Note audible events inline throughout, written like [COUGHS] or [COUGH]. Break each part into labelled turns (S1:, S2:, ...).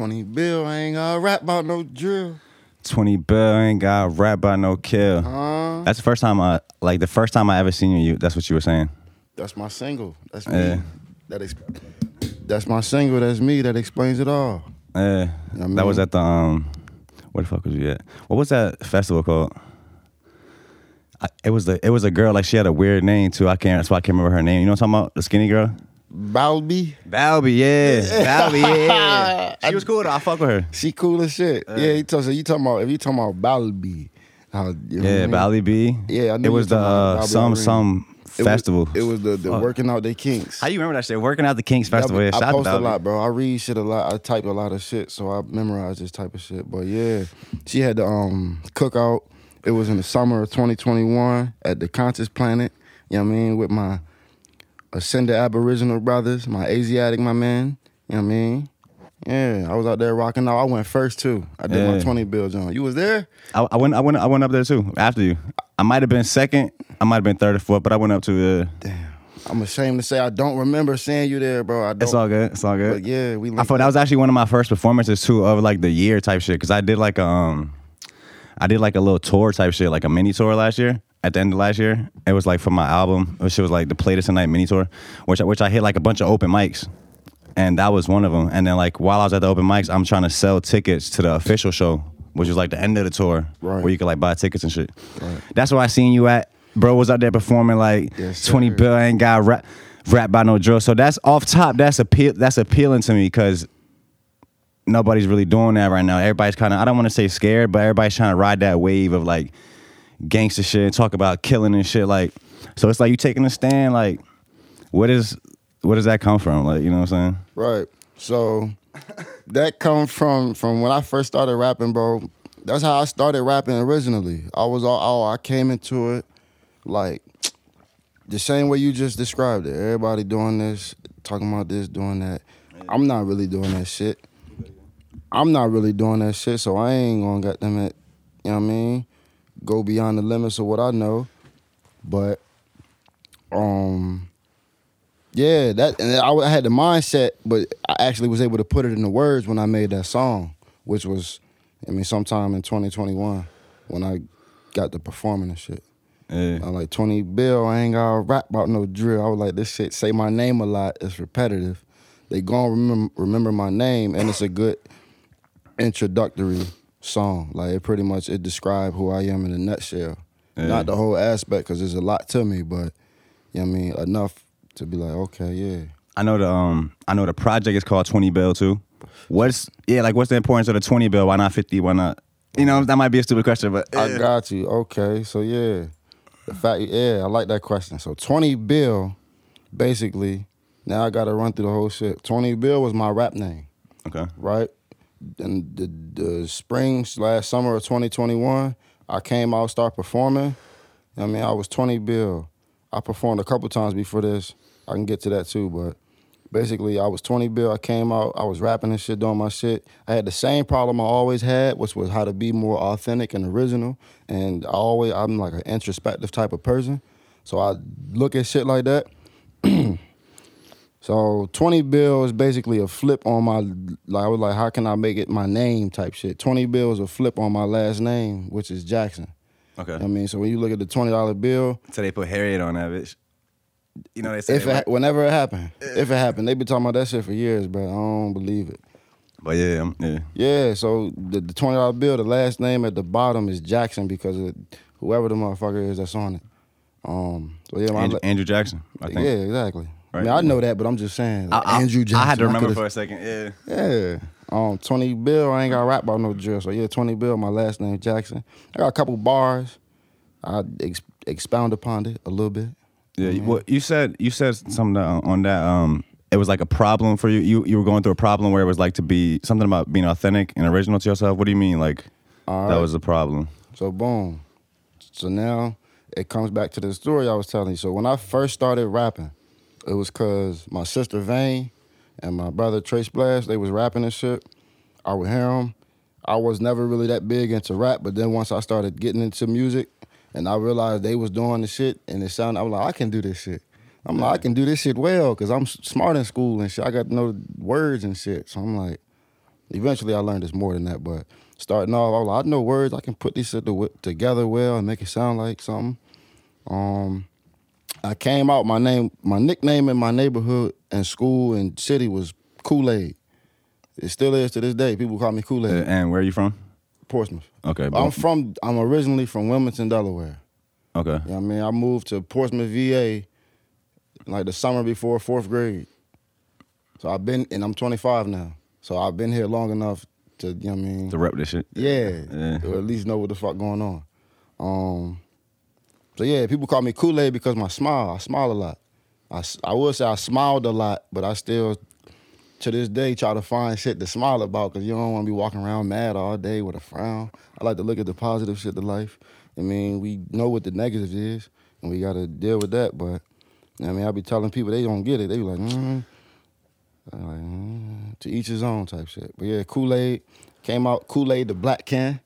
S1: 20 bill, I ain't gotta rap about no drill.
S2: 20 bill I ain't got rap about no kill.
S1: Uh,
S2: That's the first time I like the first time I ever seen you. That's what you were saying.
S1: that's my single. That's me.
S2: Yeah.
S1: That ex- that's my single. That's me. That explains it all.
S2: Yeah,
S1: I
S2: that was at the um, where the fuck was you at? What was that festival called? I, it was the it was a girl like she had a weird name too. I can't that's why I can't remember her name. You know what I'm talking about? The skinny girl.
S1: Balby,
S2: Balby, yeah, [LAUGHS] Balby, yeah. She was cool though. I fuck with her.
S1: she cool as shit. yeah, he told you. You talking about if you talking about Balby? How, you know I
S2: Yeah,
S1: mean?
S2: Balby B.
S1: Yeah, I knew
S2: it was
S1: was
S2: the uh, some some
S1: It was-
S2: festival.
S1: it was the, the
S2: Fuck.
S1: working out the kinks.
S2: How you remember that shit? Working out the Kinks Festival. Yeah,
S1: I
S2: out
S1: post a lot, bro. I read shit a lot. I type a lot of shit, so I memorize this type of shit. But yeah, she had the um cookout. It was in the summer of 2021 at the Conscious Planet. You know what I mean? With my ascended Aboriginal brothers, my Asiatic, my man. You know what I mean? Yeah, I was out there rocking out. I went first too. I did my 20 bill, John. You was there?
S2: I, I went I went I went up there too after you. I might have been second. I might have been third or fourth, but I went up to. Uh,
S1: Damn. I'm ashamed to say I don't remember seeing you there, bro. I don't.
S2: it's all good. It's all good.
S1: But yeah, we.
S2: I thought that was actually one of my first performances too of like the year type shit because I did like a, um, I did like a little tour type shit like a mini tour last year. At the end of last year, it was like for my album, which was like the Play This Tonight mini tour, which I- which I hit like a bunch of open mics, and that was one of them. And then like while I was at the open mics, I'm trying to sell tickets to the official show, which was like the end of the tour,
S1: Right.
S2: where you could like buy tickets and shit.
S1: Right.
S2: That's where I seen you at. Bro was out there performing like
S1: Yes,
S2: 20
S1: sir.
S2: bill ain't got rap, rap by no drill. So that's off top. That's appeal. That's appealing to me because nobody's really doing that right now. Everybody's kind of I don't want to say scared, but everybody's trying to ride that wave of like gangster shit and talk about killing and shit. Like, so it's like you taking a stand. Like, what is where does that come from? Like, you know what I'm saying?
S1: Right. So that comes from from when I first started rapping, bro. That's how I started rapping originally. I was all, all I came into it like the same way you just described it. Everybody doing this, talking about this, doing that. I'm not really doing that shit. I'm not really doing that shit, so I ain't gonna get them at, you know what I mean? Go beyond the limits of what I know. But um yeah, that and I, I had the mindset, but I actually was able to put it in the words when I made that song, which was, I mean, sometime in 2021 when I got to performing and shit.
S2: Yeah.
S1: I like 20 Bill, I ain't gotta rap about no drill. I was like, this shit say my name a lot, it's repetitive. They gonna remember remember my name, and it's a good introductory song. Like it pretty much it described who I am in a nutshell.
S2: Yeah.
S1: Not the whole aspect, cause there's a lot to me, but you know what I mean, enough to be like, okay, yeah.
S2: I know the um I know the project is called 20 bill too. What's yeah like what's the importance of the 20 bill? Why not 50? Why not? You know that might be a stupid question, but
S1: I got you. Okay, so yeah, the fact, yeah, I like that question. So twenty bill, basically, now I got to run through the whole shit. Twenty bill was my rap name,
S2: okay.
S1: right? And the the spring last summer of twenty twenty one, I came out, start performing. I mean, I was twenty bill. I performed a couple times before this. I can get to that too, but basically I was 20 bill. I came out, I was rapping and shit, doing my shit. I had the same problem I always had, which was how to be more authentic and original. And I always I'm like an introspective type of person. So I look at shit like that. [CLEARS THROAT] so 20 bill is basically a flip on my like I was like, how can I make it my name type shit? 20 bill is a flip on my last name, which is Jackson.
S2: Okay.
S1: I mean, so when you look at the twenty dollar bill,
S2: So they put Harriet on that bitch. You know they say
S1: if
S2: they
S1: it, whenever it happened, if it happened, they been talking about that shit for years, but I don't believe it.
S2: But yeah, um, yeah.
S1: Yeah, so the, the twenty dollar bill, the last name at the bottom is Jackson because of whoever the motherfucker is that's on it. Um, so yeah, my,
S2: Andrew, Andrew Jackson, I think.
S1: yeah, exactly. I mean, I know that, but I'm just saying, like,
S2: I,
S1: Andrew Jackson.
S2: I had to remember for a second. Yeah.
S1: Yeah. Um, 20 Bill, I ain't got rap about no drill. So yeah, 20 Bill, my last name Jackson. I got a couple bars. I ex- expound upon it a little bit.
S2: Yeah. you- Well, you said you said something uh, on that. Um, it was like a problem for you. You you were going through a problem where it was like to be something about being authentic and original to yourself. What do you mean? Like that
S1: right.
S2: was a problem.
S1: So boom. So now it comes back to the story I was telling you. So when I first started rapping, it was cause my sister Vane and my brother Trace Blast, they was rapping and shit. I would hear them. I was never really that big into rap, but then once I started getting into music and I realized they was doing the shit and it sounded, I was like, I can do this shit. I'm like, I can do this shit well because I'm smart in school and shit. I got know words and shit. So I'm like, Eventually, I learned it's more than that. But starting off, I was like, I know words. I can put this shit together well and make it sound like something. Um, I came out. My name, my nickname in my neighborhood and school and city was Kool Aid. It still is to this day. People call me Kool
S2: Uh,
S1: Aid.
S2: and where are you from?
S1: Portsmouth.
S2: Okay.
S1: I'm from. I'm originally from Wilmington, Delaware.
S2: okay.
S1: You know I mean? I moved to Portsmouth, VA, like the summer before fourth grade. So I've been, and I'm 25 now. So I've been here long enough to, you know what I mean?
S2: To rep this shit.
S1: yeah,
S2: Yeah.
S1: or at least know what the fuck going on. Um, so yeah, people call me Kool Aid because my smile. I smile a lot. I, I would say I smiled a lot, but I still, to this day, try to find shit to smile about because you don't want to be walking around mad all day with a frown. I like to look at the positive shit to life. I mean, we know what the negative is, and we got to deal with that. But I mean, I be telling people they don't get it. They be like, mm. Like, mm, to each his own type shit. But yeah, Kool Aid came out. Kool Aid the black Ken.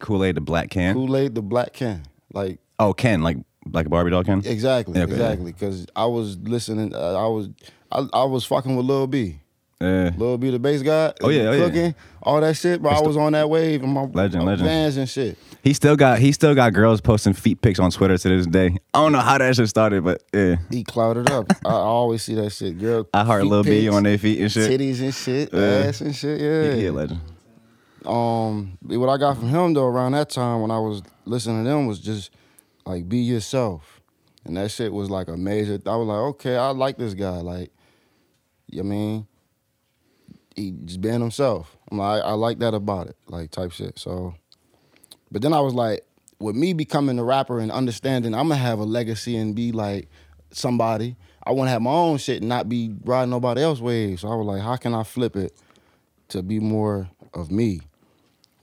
S2: Kool Aid, the black Ken.
S1: Kool Aid the black Ken. Like
S2: Oh, Ken, like like a Barbie doll Ken.
S1: exactly,
S2: Okay.
S1: exactly. Because I was listening. Uh, I was I, I was fucking with Lil B.
S2: Yeah.
S1: Lil B the Based God.
S2: Oh, yeah, oh, yeah.
S1: cooking all that shit. Bro, I was on that wave and my
S2: Legend,
S1: my
S2: legend.
S1: Vans and shit.
S2: He still got he still got girls posting feet pics on Twitter to this day. I don't know how that shit started, but yeah.
S1: He clouded up. I, always see that shit. Girl,
S2: I heart
S1: feet
S2: Lil B
S1: pics,
S2: on their feet and shit.
S1: titties and shit,
S2: Yeah.
S1: ass and shit. Yeah,
S2: He, he a legend.
S1: um what I got from him though around that time when I was listening to them was just like be yourself. And that shit was like a major I was like, okay, I like this guy. Like, you know I mean? He just being himself. I'm like, I, I like that about it, like type shit. So but then I was like, with me becoming a rapper and understanding I'm gonna have a legacy and be like somebody, I wanna have my own shit and not be riding nobody else's wave. So I was like, how can I flip it to be more of me?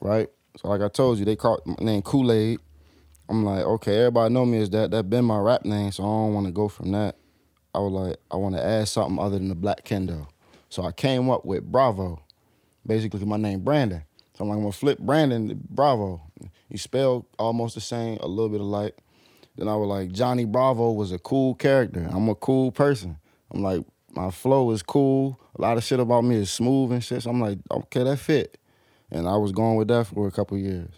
S1: right? So like I told you, they called my name Kool Aid. I'm like, okay, everybody know me as that. That been my rap name, so I don't want to go from that. I was like, I want to add something other than the Black Kendo. So I came up with Bravo, basically my name Brandon. So I'm like, I'm gonna flip Brandon to Bravo. He spelled almost the same, a little bit alike. Then I was like, Johnny Bravo was a cool character. I'm a cool person. I'm like, my flow is cool. A lot of shit about me is smooth and shit. So I'm like, okay, that fit. And I was going with that for a couple years,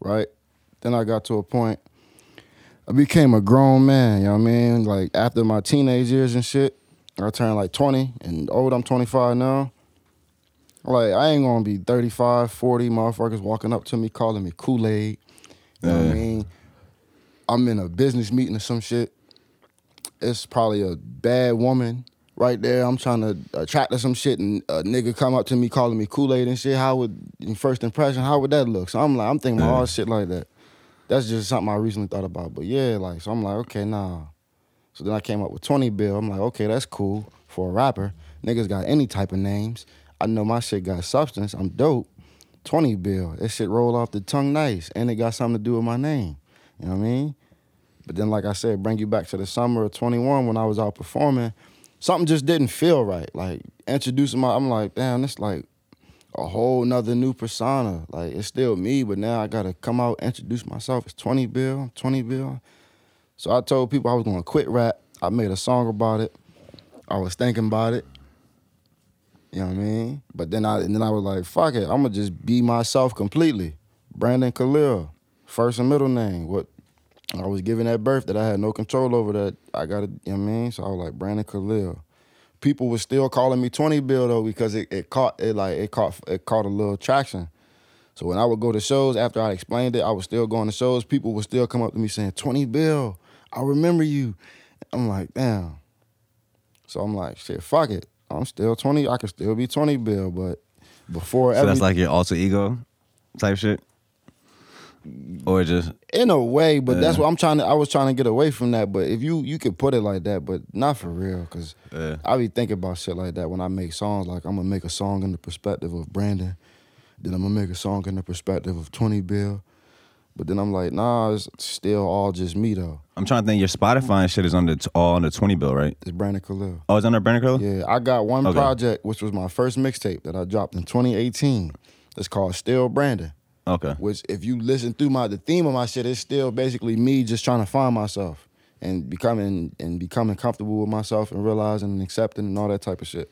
S1: right? Then I got to a point, I became a grown man, you know what I mean? Like after my teenage years and shit, I turned like 20 and old, I'm 25 now. Like I ain't gonna be 35, 40 motherfuckers walking up to me calling me Kool-Aid. You know what I mean? I'm in a business meeting or some shit. It's probably a bad woman right there. I'm trying to attract to some shit, and a nigga come up to me calling me Kool Aid and shit. How would, in first impression, how would that look? So I'm like, I'm thinking all shit like that. That's just something I recently thought about. But yeah, like, so I'm like, okay, nah. So then I came up with 20 Bill. I'm like, okay, that's cool for a rapper. Niggas got any type of names. I know my shit got substance. I'm dope. 20 Bill. That shit roll off the tongue nice. And it got something to do with my name. You know what I mean? But then, like I said, bring you back to the summer of 21 when I was out performing, something just didn't feel right. Like introducing my, I'm like, damn, this like a whole nother new persona. Like it's still me, but now I gotta come out, introduce myself. It's 20 Bill, 20 Bill. So I told people I was gonna quit rap. I made a song about it. I was thinking about it. You know what I mean? But then I and then I was like, fuck it, I'm gonna just be myself completely. Brandon Khalil, first and middle name. What I was given at birth that I had no control over that. I got to, you know what I mean? So I was like, Brandon Khalil. People were still calling me 20 Bill though because it, it caught it like it caught it caught a little traction. So when I would go to shows after I explained it, I was still going to shows. People would still come up to me saying, 20 Bill, I remember you. I'm like, damn. So I'm like, shit, fuck it. I'm still 20. I can still be 20 Bill, but before
S2: So
S1: every,
S2: that's like your alter ego type shit? Or just
S1: in a way, but that's what I'm trying to. I was trying to get away from that, but if you you could put it like that, but not for real, cause
S2: Yeah.
S1: I be thinking about shit like that when I make songs. Like I'm gonna make a song in the perspective of Brandon, then I'm gonna make a song in the perspective of Twenty Bill, but then I'm like, nah, it's still all just me though.
S2: I'm trying to think your Spotify and shit is under all under 20 bill, right?
S1: It's Brandon Khalil.
S2: Oh, it's under Brandon Khalil?
S1: Yeah, I got one
S2: Okay.
S1: project which was my first mixtape that I dropped in 2018. It's called Still Brandon.
S2: Okay.
S1: which if you listen through my the theme of my shit, it's still basically me just trying to find myself and becoming and becoming comfortable with myself and realizing and accepting and all that type of shit.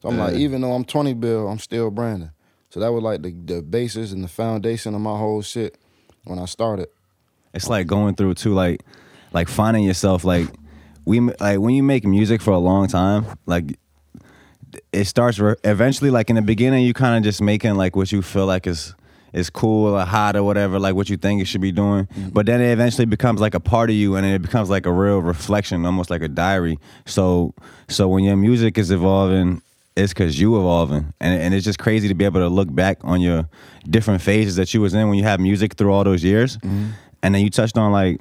S1: So I'm like, even though I'm 20 bill, I'm still Brandon. So that was like the the basis and the foundation of my whole shit when I started.
S2: It's like going through too, like like finding yourself. Like we like when you make music for a long time, like it starts re- eventually. Like in the beginning, you kind of just making like what you feel like is is cool or hot or whatever, like what you think it should be doing. Mm-hmm. But then it eventually becomes like a part of you, and it becomes like a real reflection, almost like a diary. So so when your music is evolving. It's cause you evolving, and and it's just crazy to be able to look back on your different phases that you was in when you had music through all those years, mm-hmm. and then you touched on like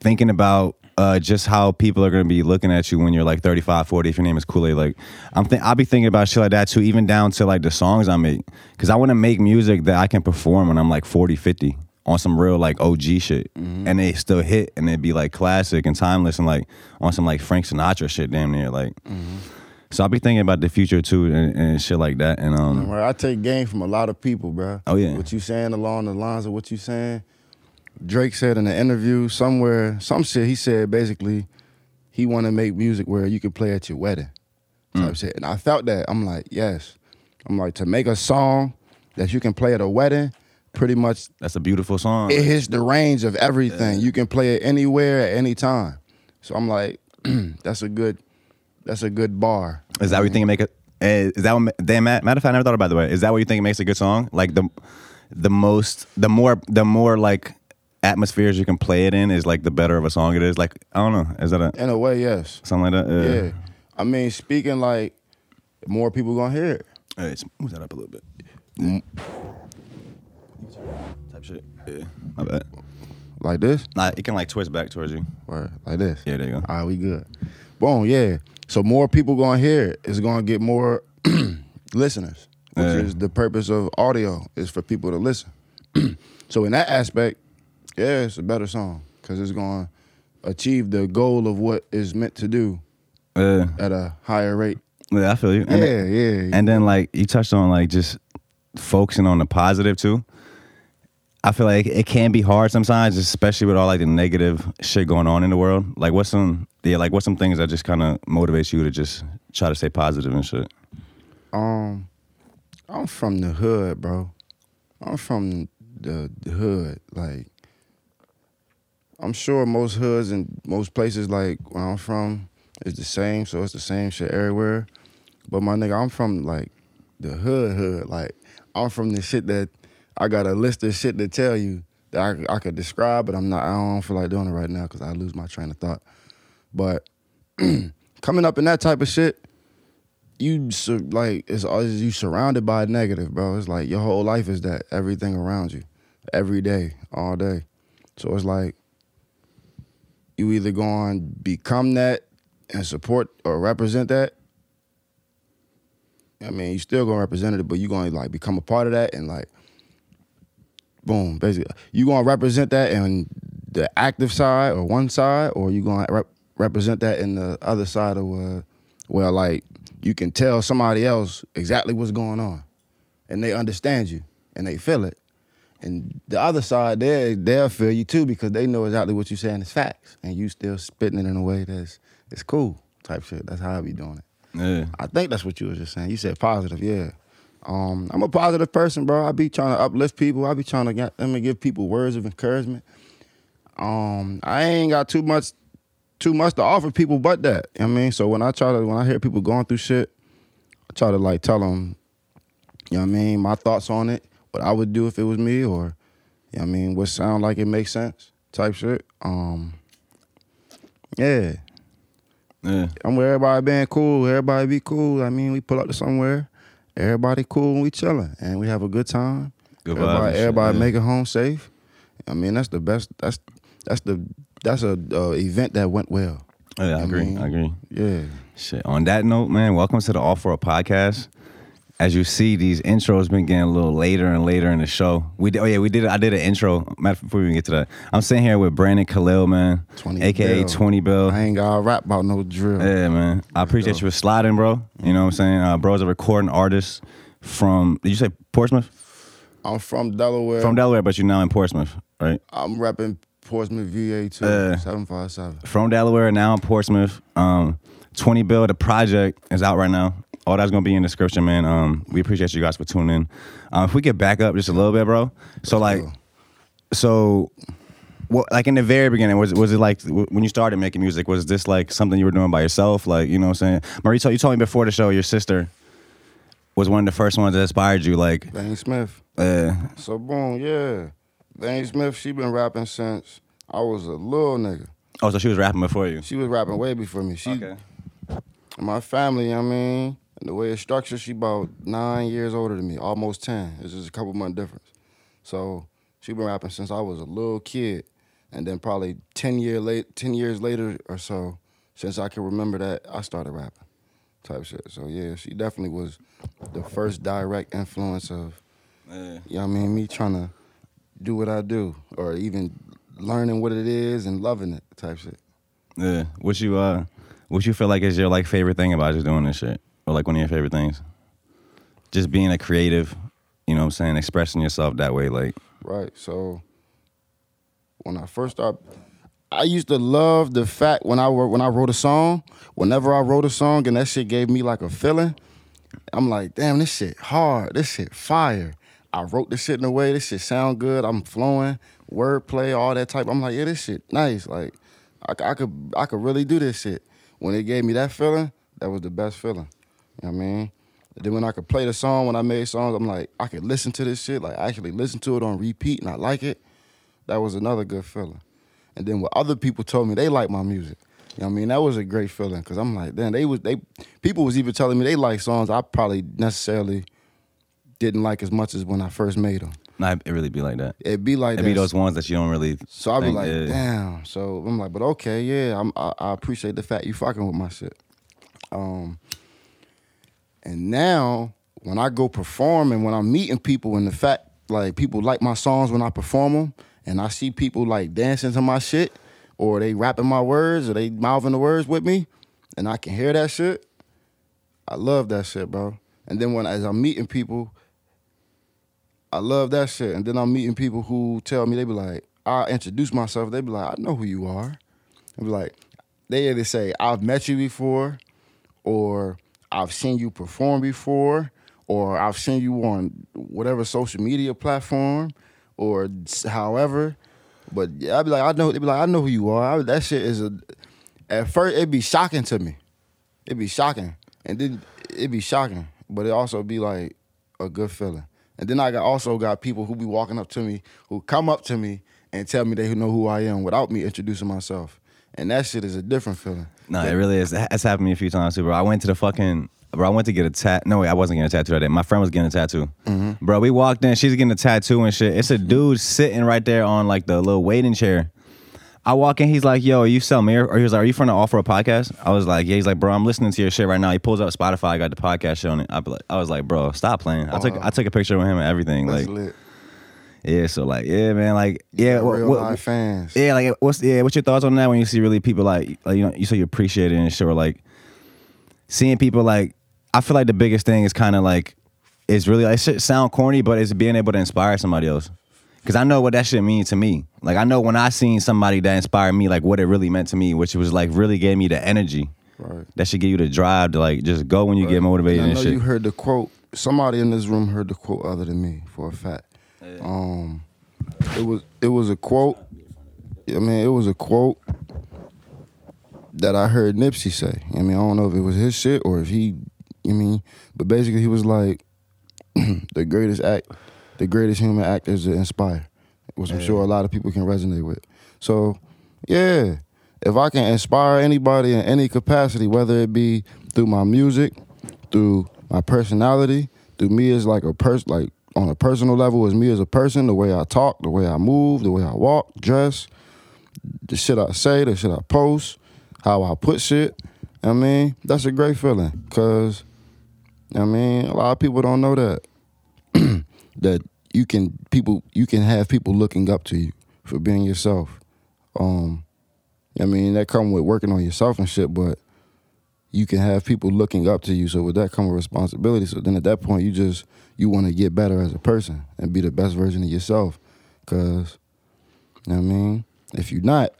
S2: thinking about uh, just how people are going to be looking at you when you're like 35, 40, if your name is Kool-Aid. Like, I'm th- I'll be thinking about shit like that too, even down to like the songs I make. Because I want to make music that I can perform when I'm like 40, 50 on some real like OG shit. And they still hit and it'd be like classic and timeless and like on some like Frank Sinatra shit damn near. Like, so I'll be thinking about the future too and, and shit like that. And um,
S1: I take game from a lot of people, bro.
S2: Oh, yeah.
S1: What you saying along the lines of what you saying. Drake said in an interview somewhere, some shit. He said basically, he want to make music where you can play at your wedding, type shit. And I felt that. I'm like, yes. I'm like to make a song that you can play at a wedding. Pretty much,
S2: that's a beautiful song.
S1: it hits the range of everything. You can play it anywhere at any time. So I'm like, [CLEARS THROAT] that's a good, that's a good bar.
S2: Is that what you think make it? eh, Is that what? Damn, matter of fact, I never thought about it. By the way, is that what you think it makes a good song? Like the, the most, the more, the more like atmospheres you can play it in is like the better of a song it is. Like I don't know, is that a
S1: In a way, yes.
S2: something like that? Uh,
S1: Yeah. I mean, speaking like more people gonna hear it.
S2: Hey, let's move that up a little bit. Type shit. Yeah, my bad.
S1: Like this?
S2: Nah, it can like twist back towards you.
S1: Or like this?
S2: Yeah, there you go.
S1: All right, we good. Boom, yeah. So more people gonna hear it. It's gonna get more [CLEARS THROAT] listeners, which
S2: Yeah.
S1: is the purpose of audio, is for people to listen. [CLEARS THROAT] so in that aspect, yeah, it's a better song because it's gonna achieve the goal of what is meant to do
S2: Uh,
S1: at a higher rate.
S2: yeah, I feel you. And
S1: Yeah,
S2: then-
S1: yeah.
S2: And then like you touched on like just focusing on the positive too. I feel like it can be hard sometimes, especially with all like the negative shit going on in the world. Like what's some yeah, like what's some things that just kind of motivates you to just try to stay positive and shit.
S1: Um, I'm from the hood, bro. I'm from the, the hood. Like, I'm sure most hoods and most places, like where I'm from, is the same. So it's the same shit everywhere. But my nigga, I'm from like the hood, hood. Like, I'm from the shit that I got a list of shit to tell you that I, I could describe, but I'm not. I don't feel like doing it right now because I lose my train of thought. But [CLEARS THROAT] coming up in that type of shit, you sur- like it's always you surrounded by negative, bro. It's like your whole life is that everything around you, every day, all day. So it's like you either going to become that and support or represent that. I mean, you still gonna represent it, but you gonna like become a part of that and like, boom, basically, you gonna represent that in the active side or one side, or you gonna rep- represent that in the other side of where like you can tell somebody else exactly what's going on, and they understand you and they feel it. And the other side, they they'll feel you too because they know exactly what you're saying is facts, and you still spitting it in a way that's it's cool type shit. That's how I be doing it.
S2: Yeah.
S1: I think that's what you was just saying. You said positive, yeah. Um, I'm a positive person, bro. I be trying to uplift people. I be trying to get them to give people words of encouragement. Um, I ain't got too much, too much to offer people, but that. You know what I mean, so when I try to, when I hear people going through shit, I try to like tell them, you know what I mean, my thoughts on it, what I would do if it was me, or you know what I mean, what sound like it makes sense, type shit. Um, yeah.
S2: Yeah.
S1: I'm with everybody being cool. Everybody be cool. I mean, we pull up to somewhere. Everybody cool and we chilling and we have a good time.
S2: Good
S1: everybody
S2: shit,
S1: everybody
S2: yeah.
S1: make it home safe. I mean, that's the best. That's that's the that's a uh, event that went well.
S2: Yeah, I
S1: I
S2: agree.
S1: mean-
S2: I agree.
S1: Yeah.
S2: Shit. On that note, man, welcome to the Off World podcast. As you see, these intros been getting a little later and later in the show. We did, oh yeah, we did. I did an intro. Matter of- before we even get to that, I'm sitting here with Brandon Khalil, man,
S1: 20
S2: aka
S1: Bill.
S2: Twenty Bill.
S1: I ain't got to rap about no drill.
S2: Yeah, man. I appreciate
S1: go.
S2: you for sliding, bro. You know what I'm saying? Uh, bro's a recording artist from. Did you say Portsmouth?
S1: I'm from Delaware.
S2: From Delaware, but you're now in Portsmouth, right?
S1: I'm repping Portsmouth VA too.
S2: Uh,
S1: Seven five seven.
S2: From Delaware, now in Portsmouth. Um, Twenty Bill, the project is out right now. All that's gonna be in the description, man. Um, we appreciate you guys for tuning in. Um, if we get back up just a little bit, bro. So like, so what? Like in the very beginning, was was it like when you started making music? Was this like something you were doing by yourself? Like you know what I'm saying? Marie, told- you told me before the show your sister was one of the first ones that inspired you. Like,
S1: Dane Smith.
S2: uh,
S1: So boom, yeah. Dane Smith, she been rapping since I was a little nigga.
S2: oh, so she was rapping before you.
S1: She was rapping way before me. She
S2: Okay.
S1: my family, I mean, and the way it's structured, she about nine years older than me, almost ten. It's just a couple month difference. So she been rapping since I was a little kid, and then probably ten year late, ten years later or so, since I can remember that, I started rapping, type shit. So yeah, she definitely was the first direct influence of,
S2: Yeah.
S1: you know what I mean, me trying to do what I do, or even learning what it is and loving it, type shit.
S2: Yeah. What you uh what you feel like is your like favorite thing about just doing this shit? Or like one of your favorite things? Just being a creative, you know what I'm saying, expressing yourself that way, like
S1: Right. So when I first started, I used to love the fact when I when I wrote a song. Whenever I wrote a song and that shit gave me like a feeling, I'm like, damn, this shit hard. This shit fire. I wrote this shit in a way. This shit sound good. I'm flowing, wordplay, all that type. I'm like, yeah, this shit nice. Like, I could I could really do this shit. When it gave me that feeling, that was the best feeling. You know what I mean? Then when I could play the song, when I made songs, I'm like, I could listen to this shit, like actually listen to it on repeat and I like it. That was another good feeling. And then when other people told me they like my music, you know what I mean? That was a great feeling because I'm like, then they was they people was even telling me they like songs I probably necessarily didn't like as much as when I first made them.
S2: nah, it really be like that.
S1: It'd be like
S2: It'd be those ones that you don't really
S1: So I'd be like,
S2: yeah.
S1: damn. So I'm like, but okay, yeah, I'm, I, I appreciate the fact you fucking with my shit. Um, and now when I go perform and when I'm meeting people and the fact like people like my songs when I perform them and I see people like dancing to my shit or they rapping my words or they mouthing the words with me and I can hear that shit. I love that shit, bro. And then when as I'm meeting people, I love that shit. And then I'm meeting people who tell me they be like, I introduce myself. They be like, I know who you are. They be like, they either say I've met you before, or I've seen you perform before, or I've seen you on whatever social media platform, or however. But yeah, I'd be like, I know. They'd be like, I know who you are. I, that shit is a. At first, it'd be shocking to me. It'd be shocking, and then it'd be shocking, but it also be like a good feeling. And then I got also got people who be walking up to me, who come up to me and tell me they know who I am without me introducing myself, and that shit is a different feeling.
S2: No, it really is. It's happened to me a few times too, bro. I went to the fucking bro. I went to get a tat. No, wait, I wasn't getting a tattoo that day. My friend was getting a tattoo.
S1: Mm-hmm.
S2: Bro, we walked in. She's getting a tattoo and shit. It's a dude sitting right there on like the little waiting chair. I walk in. He's like, "Yo, are you Selmir?" Or he was like, "Are you from the Off World podcast?" I was like, "Yeah." He's like, "Bro, I'm listening to your shit right now." He pulls up Spotify. I got the podcast on it. I, be like, I was like, "Bro, stop playing." I took I took a picture with him and everything.
S1: That's
S2: like,
S1: lit.
S2: Yeah. So like, yeah, man. Like, yeah. what-
S1: real
S2: what-
S1: life fans.
S2: yeah, like what's yeah, what's your thoughts on that when you see really people like like you know you say you appreciate it and shit or like seeing people like I feel like the biggest thing is kind of like it's really like it should sound corny, but it's being able to inspire somebody else. Cause I know what that shit mean to me. Like I know when I seen somebody that inspired me, like what it really meant to me, which was like really gave me the energy.
S1: Right.
S2: That should give you the drive to like just go when you get motivated
S1: And I
S2: and
S1: know
S2: shit.
S1: you heard the quote. Somebody in this room heard the quote other than me for a fact. Um, it was it was a quote. I mean, it was a quote that I heard Nipsey say. I mean, I don't know if it was his shit or if he. I mean, but basically he was like, [CLEARS THROAT] the greatest act, the greatest human act is to inspire, which I'm sure a lot of people can resonate with. So, yeah, if I can inspire anybody in any capacity, whether it be through my music, through my personality, through me as like a person, like on a personal level, as me as a person, the way I talk, the way I move, the way I walk, dress, the shit I say, the shit I post, how I put shit. I mean, that's a great feeling, cause I mean, a lot of people don't know that [CLEARS THROAT] that you can people you can have people looking up to you for being yourself. Um, I mean, that come with working on yourself and shit, but you can have people looking up to you. So with that come with responsibility. So then at that point, you just you want to get better as a person and be the best version of yourself. Cause, you know what I mean, if you're not,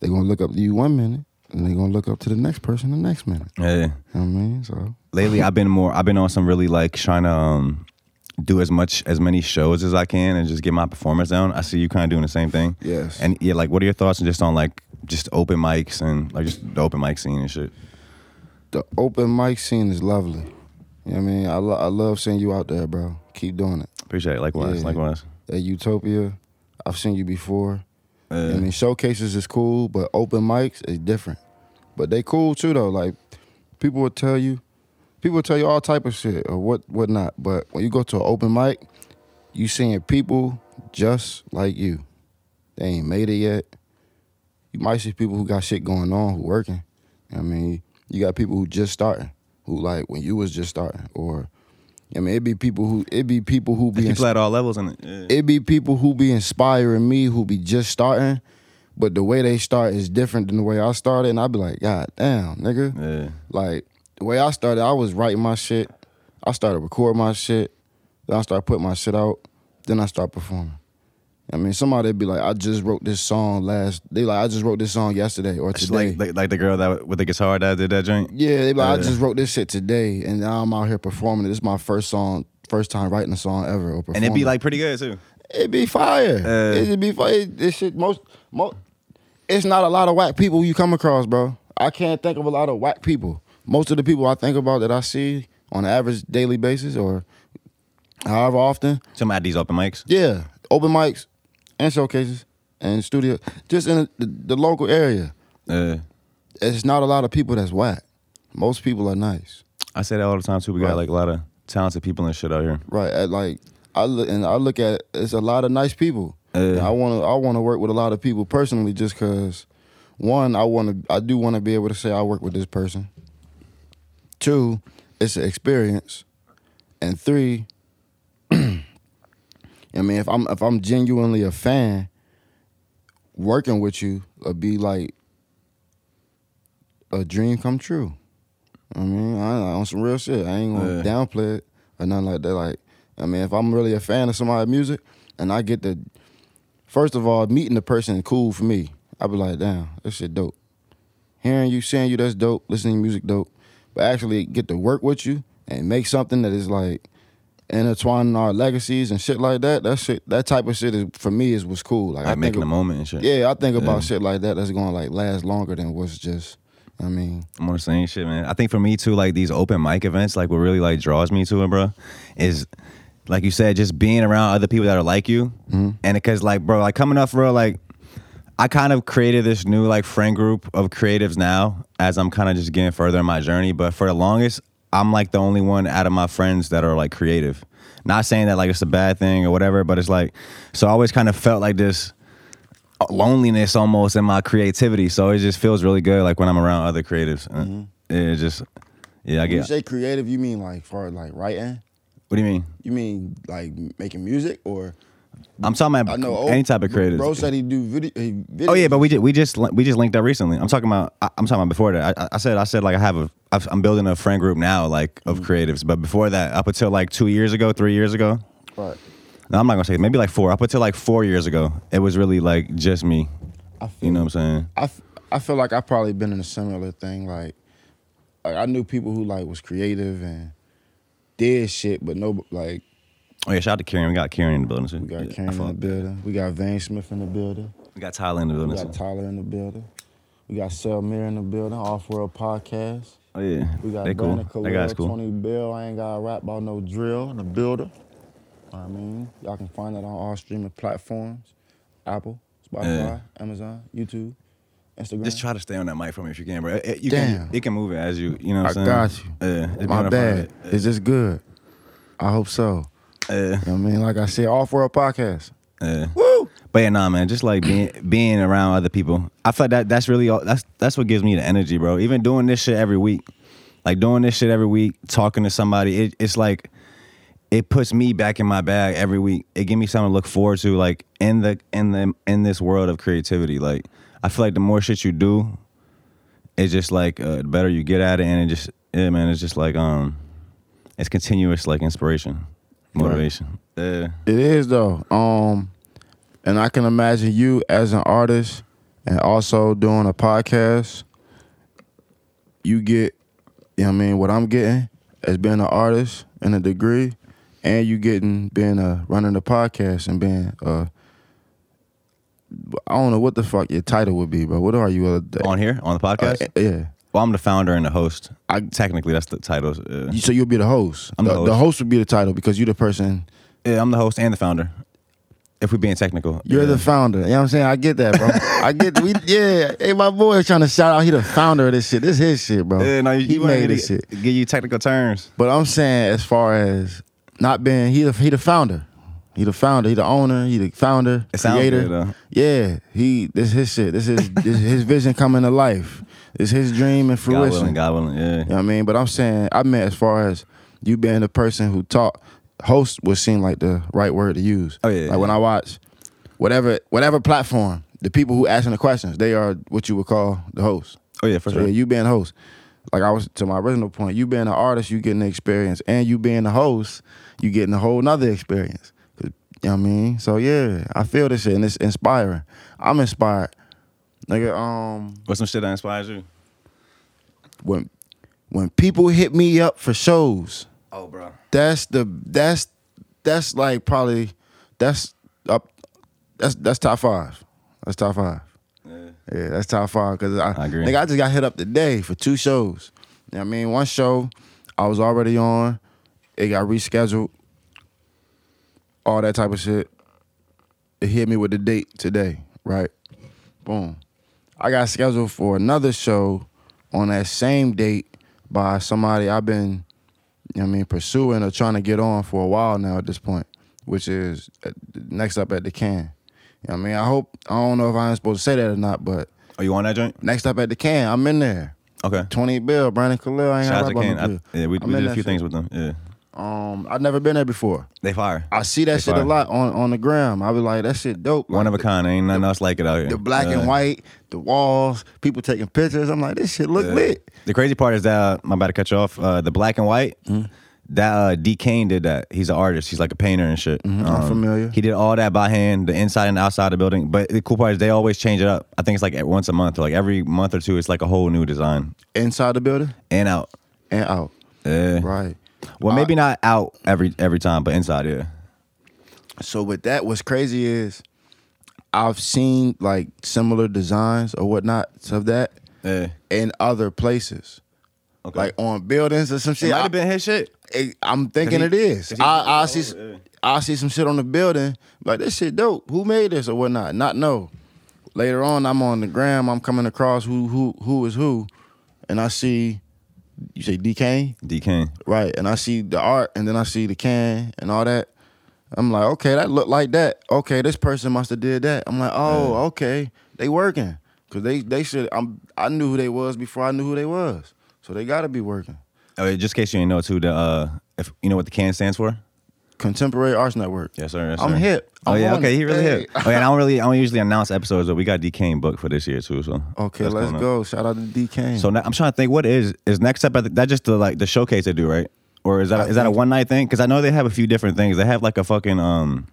S1: they're gonna look up to you one minute, and they're gonna look up to the next person the next minute.
S2: Yeah.
S1: You know what I mean? So
S2: lately I've been more I've been on some really like trying to um do as much as many shows as I can and just get my performance down. I see you kind of doing the same thing.
S1: Yes.
S2: And yeah, like what are your thoughts just on like just open mics and like just the open mic scene and shit?
S1: The open mic scene is lovely. You know what I mean? I, lo- I love seeing you out there, bro. Keep doing it.
S2: Appreciate it. Likewise.
S1: Yeah.
S2: Likewise.
S1: At Utopia, I've seen you before.
S2: Uh,
S1: I mean, showcases is cool, but open mics is different. But they cool too, though. Like people will tell you, people will tell you all type of shit or what whatnot. But when you go to an open mic, you seeing people just like you. They ain't made it yet. You might see people who got shit going on, who working. I mean, you got people who just starting, who like when you was just starting, or I mean, it'd be people who it'd be people who be
S2: people at all levels and yeah.
S1: it be people who be inspiring me who be just starting, but the way they start is different than the way I started, and I'd be like, God damn, nigga.
S2: yeah.
S1: Like the way I started, I was writing my shit. I started recording my shit. Then I started putting my shit out. Then I start performing. I mean, somebody be like, I just wrote this song last. They like, I just wrote this song yesterday or
S2: It's
S1: today.
S2: like, like like the girl that with the guitar that did that joint.
S1: yeah, they be like, I just wrote this shit today, and now I'm out here performing it. This is my first song, first time writing a song ever. Or
S2: And it'd be like pretty good too.
S1: It be fire.
S2: Uh,
S1: it be fire. This shit most most. It's not a lot of whack people you come across, bro. I can't think of a lot of whack people. Most of the people I think about that I see on an average daily basis or however often,
S2: Some at these open mics.
S1: yeah, open mics and showcases and studio, just in the, the local area.
S2: Uh,
S1: It's not a lot of people that's whack. Most people are nice.
S2: I say that all the time too. We
S1: Right.
S2: got like a lot of talented people and shit out here.
S1: Right. At like I look and I look at it's a lot of nice people. And I want to I want to work with a lot of people personally just cuz one I want to I do want to be able to say I work with this person. Two, it's an experience. And three, I mean if I'm if I'm genuinely a fan working with you would be like a dream come true. I mean, I, on some real shit. I ain't gonna
S2: Yeah.
S1: downplay it or nothing like that. Like, I mean, if I'm really a fan of somebody's music and I get to, first of all, meeting the person is cool for me. I'd be like, damn, this shit dope. Hearing you, seeing you, that's dope. Listening to music, dope. But actually get to work with you and make something that is like intertwining our legacies and shit like that. That shit, that type of shit is for me is what's cool. Like,
S2: Like
S1: I
S2: making
S1: think,
S2: a moment and shit.
S1: yeah, I think about
S2: Yeah.
S1: shit like that. That's gonna like last longer than what's just. I mean,
S2: I'm on the same shit, man. I think for me too, like these open mic events, like what really like draws me to it, bro, is like you said, just being around other people that are like you, mm-hmm. and because like, bro, like coming up real, like I kind of created this new like friend group of creatives now as I'm kind of just getting further in my journey. But for the longest, I'm like the only one out of my friends that are like creative. Not saying that like it's a bad thing or whatever, but it's like so I always kind of felt like this loneliness almost in my creativity. So it just feels really good like when I'm around other creatives. Uh, It just yeah, I
S1: when you say creative, you mean like far as like writing?
S2: What do you mean?
S1: You mean like making music or?
S2: I'm talking
S1: I
S2: about
S1: know
S2: any type of creative.
S1: Bro said he do video. He video
S2: Oh yeah, but we just we just we just linked up recently. I'm talking about I- I'm talking about before that. I, I said I said like I have a I'm building a friend group now like of
S1: Mm.
S2: creatives. But before that, up until like two years ago, three years ago,
S1: right.
S2: no, I'm not gonna say maybe like four. Up until like four years ago, it was really like just me.
S1: I feel
S2: You know what I'm saying?
S1: I, f- I feel like I've probably been in a similar thing. Like, like I knew people who like was creative and did shit, but no like
S2: Oh yeah, shout out to Karen. We got Karen in the building too.
S1: we got
S2: Yeah,
S1: Karen in the building. We got Vane Smith in the building.
S2: We got Tyler in the building.
S1: We got
S2: too.
S1: Tyler in the building. We got Selmir in the building. Off World Podcast.
S2: Oh yeah,
S1: We got
S2: they cool. That guy's cool.
S1: Twenty Bill. I ain't got to rap about no drill in the building. I mean, y'all can find that on all streaming platforms: Apple, Spotify,
S2: Yeah.
S1: Amazon, YouTube, Instagram.
S2: Just try to stay on that mic for me if you can, bro. It, it- you
S1: Damn.
S2: can, it can move it as you, you know what
S1: I
S2: I'm saying?
S1: got you.
S2: Yeah,
S1: My bad. Is this good? I hope so.
S2: Yeah,
S1: You know what I mean, like I said, Off World Podcast.
S2: yeah.
S1: Woo!
S2: But yeah, nah, man, just like being being around other people. I feel like that that's really all, that's that's what gives me the energy, bro. Even doing this shit every week, like doing this shit every week, talking to somebody, it, it's like it puts me back in my bag every week. It gives me something to look forward to, like in the in the in this world of creativity. Like I feel like the more shit you do, it's just like uh, the better you get at it, and it just yeah, man, it's just like um, it's continuous like inspiration, motivation. Yeah.
S1: It is though. Um, and I can imagine you as an artist and also doing a podcast. you get, you know what I mean, what I'm getting as being an artist and a degree, and you getting being a running the podcast and being uh I don't know what the fuck your title would be, but what are you? Uh,
S2: On here on the
S1: uh,
S2: podcast.
S1: yeah.
S2: Well, I'm the founder and the host.
S1: I-
S2: technically that's the title. Uh,
S1: So you'll be the host.
S2: I'm the
S1: the,
S2: host.
S1: would be the title because you're the person.
S2: yeah, I'm the host and the founder. If we're being technical,
S1: You're the founder. You know what I'm saying? I get that, bro. I get we [LAUGHS] yeah. Hey, my boy is trying to shout out. He the founder of this shit. This is his shit, bro.
S2: Yeah, no, you,
S1: he
S2: you
S1: made this shit.
S2: give you technical terms.
S1: But I'm saying as far as not being he the he the founder. He the founder, he the owner, he the founder,
S2: It sounds
S1: creator.
S2: good, though.
S1: Yeah, he this his shit. This is this his vision coming to life. It's his dream and
S2: God
S1: fruition.
S2: willing, God willing. Yeah.
S1: You know what I mean? But I'm saying I meant as far as you being the person who taught host would seem like the right word to use.
S2: Oh, yeah,
S1: Like when. I watch whatever whatever platform, the people who asking the questions, they are what you would call the host.
S2: Oh yeah, for
S1: So
S2: sure.
S1: yeah, you being host. Like I was to my original point, you being an artist, you getting the experience, and you being the host, you getting a whole nother experience. You know what I mean? So yeah, I feel this shit and it's inspiring. I'm inspired. Nigga, um,
S2: What's some shit that inspires you?
S1: when when people hit me up for shows,
S2: Oh, bro.
S1: that's the that's that's like probably that's up that's that's top five. That's top five.
S2: Yeah.
S1: Yeah, that's top five because I,
S2: I agree.
S1: Nigga, I just got hit up today for two shows. You know what I mean, one show I was already on, it got rescheduled, all that type of shit. It hit me with the date today, right? Boom. I got scheduled for another show on that same date by somebody I've been, you know I mean, pursuing or trying to get on for a while now at this point, which is uh, next up at the CAN. You know what I mean? I hope, I don't know if I'm supposed to say that or not, but
S2: are you on that joint?
S1: next up at the CAN, I'm in there.
S2: Okay.
S1: 20 Bill, Brandon Khalil. I ain't
S2: Shout out to
S1: rap on
S2: Ken.
S1: the
S2: I, yeah, we, we did a few
S1: shit.
S2: things with them. Yeah.
S1: Um, I've never been there before.
S2: They fire.
S1: I see that
S2: They
S1: shit
S2: fire.
S1: a lot on, on the gram. I be like, that shit dope.
S2: One
S1: Like,
S2: of a kind. Ain't nothing else like it out here.
S1: The black
S2: Yeah.
S1: and white, the walls, people taking pictures. I'm like, this shit look lit.
S2: The crazy part is that I'm about to cut you off. Uh, the black and white.
S1: Mm-hmm.
S2: That uh, D Kane did that. He's an artist. He's like a painter and shit.
S1: Mm-hmm. I'm familiar.
S2: He did all that by hand, the inside and outside of the building. But the cool part is they always change it up. I think it's like at once a month, or like every month or two, it's like a whole new design
S1: Inside the building
S2: and out.
S1: and out.
S2: Yeah.
S1: Right.
S2: Well, maybe uh, not out every every time, but inside, yeah.
S1: So with that, what's crazy is I've seen like similar designs or whatnot of that
S2: Yeah.
S1: in other places.
S2: Okay.
S1: Like on buildings or some
S2: it
S1: shit.
S2: might
S1: I-
S2: have been his shit.
S1: it- I'm thinking
S2: he-
S1: it is.
S2: he-
S1: I, I
S2: oh,
S1: see
S2: yeah.
S1: I see some shit on the building like this shit dope. Who made this or whatnot? Not know. Later on, I'm on the gram. I'm coming across who who who is who, and I see you say D Kane
S2: D Kane.
S1: right, and I see the art, and then I see the CAN and all that. I'm like, okay, that look like that. Okay, this person must have did that. I'm like, oh, okay, they working because they they should. I'm I knew who they was before I knew who they was, so they got to be working.
S2: Oh, just in case you didn't know too, the uh, if you know what the CAN stands for.
S1: Contemporary Arts Network.
S2: Yes, sir. Yes,
S1: I'm hip.
S2: Oh
S1: I'm
S2: yeah,
S1: on
S2: okay, he really
S1: Hey.
S2: hip. Oh yeah, and I don't really, I don't usually announce episodes, but we got D Kane booked for this year too. So
S1: Okay, let's go. Shout out to D Kane.
S2: So now, I'm trying to think, what is is next up? At that just the like the showcase they do, right? Or is that
S1: I
S2: is that a one night thing? Because I know they have a few different things. They have like a fucking um,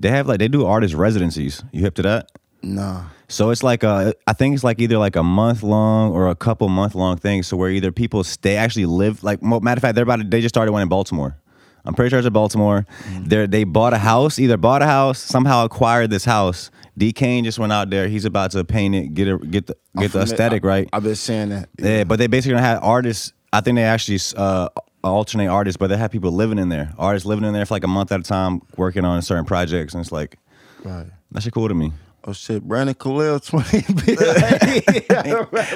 S2: they have like they do artist residencies. You hip to that?
S1: nah,
S2: So it's like a, I think it's like either like a month long or a couple month long thing. So where either people stay, actually live. Like matter of fact, they're about to, they just started one in Baltimore. I'm pretty sure it's in Baltimore.
S1: Mm-hmm.
S2: They they bought a house, either bought a house, somehow acquired this house. D Kane just went out there. He's about to paint it, get it, get the
S1: I'm
S2: get the
S1: fami-
S2: aesthetic
S1: I-
S2: right.
S1: I've been saying that.
S2: Yeah, but they basically gonna have artists. I think they actually uh, alternate artists, but they have people living in there. Artists living in there for like a month at a time, working on certain projects, and it's like
S1: Right.
S2: that shit cool to me.
S1: Oh shit, Brandon Khalil, [LAUGHS] twenty. [LAUGHS]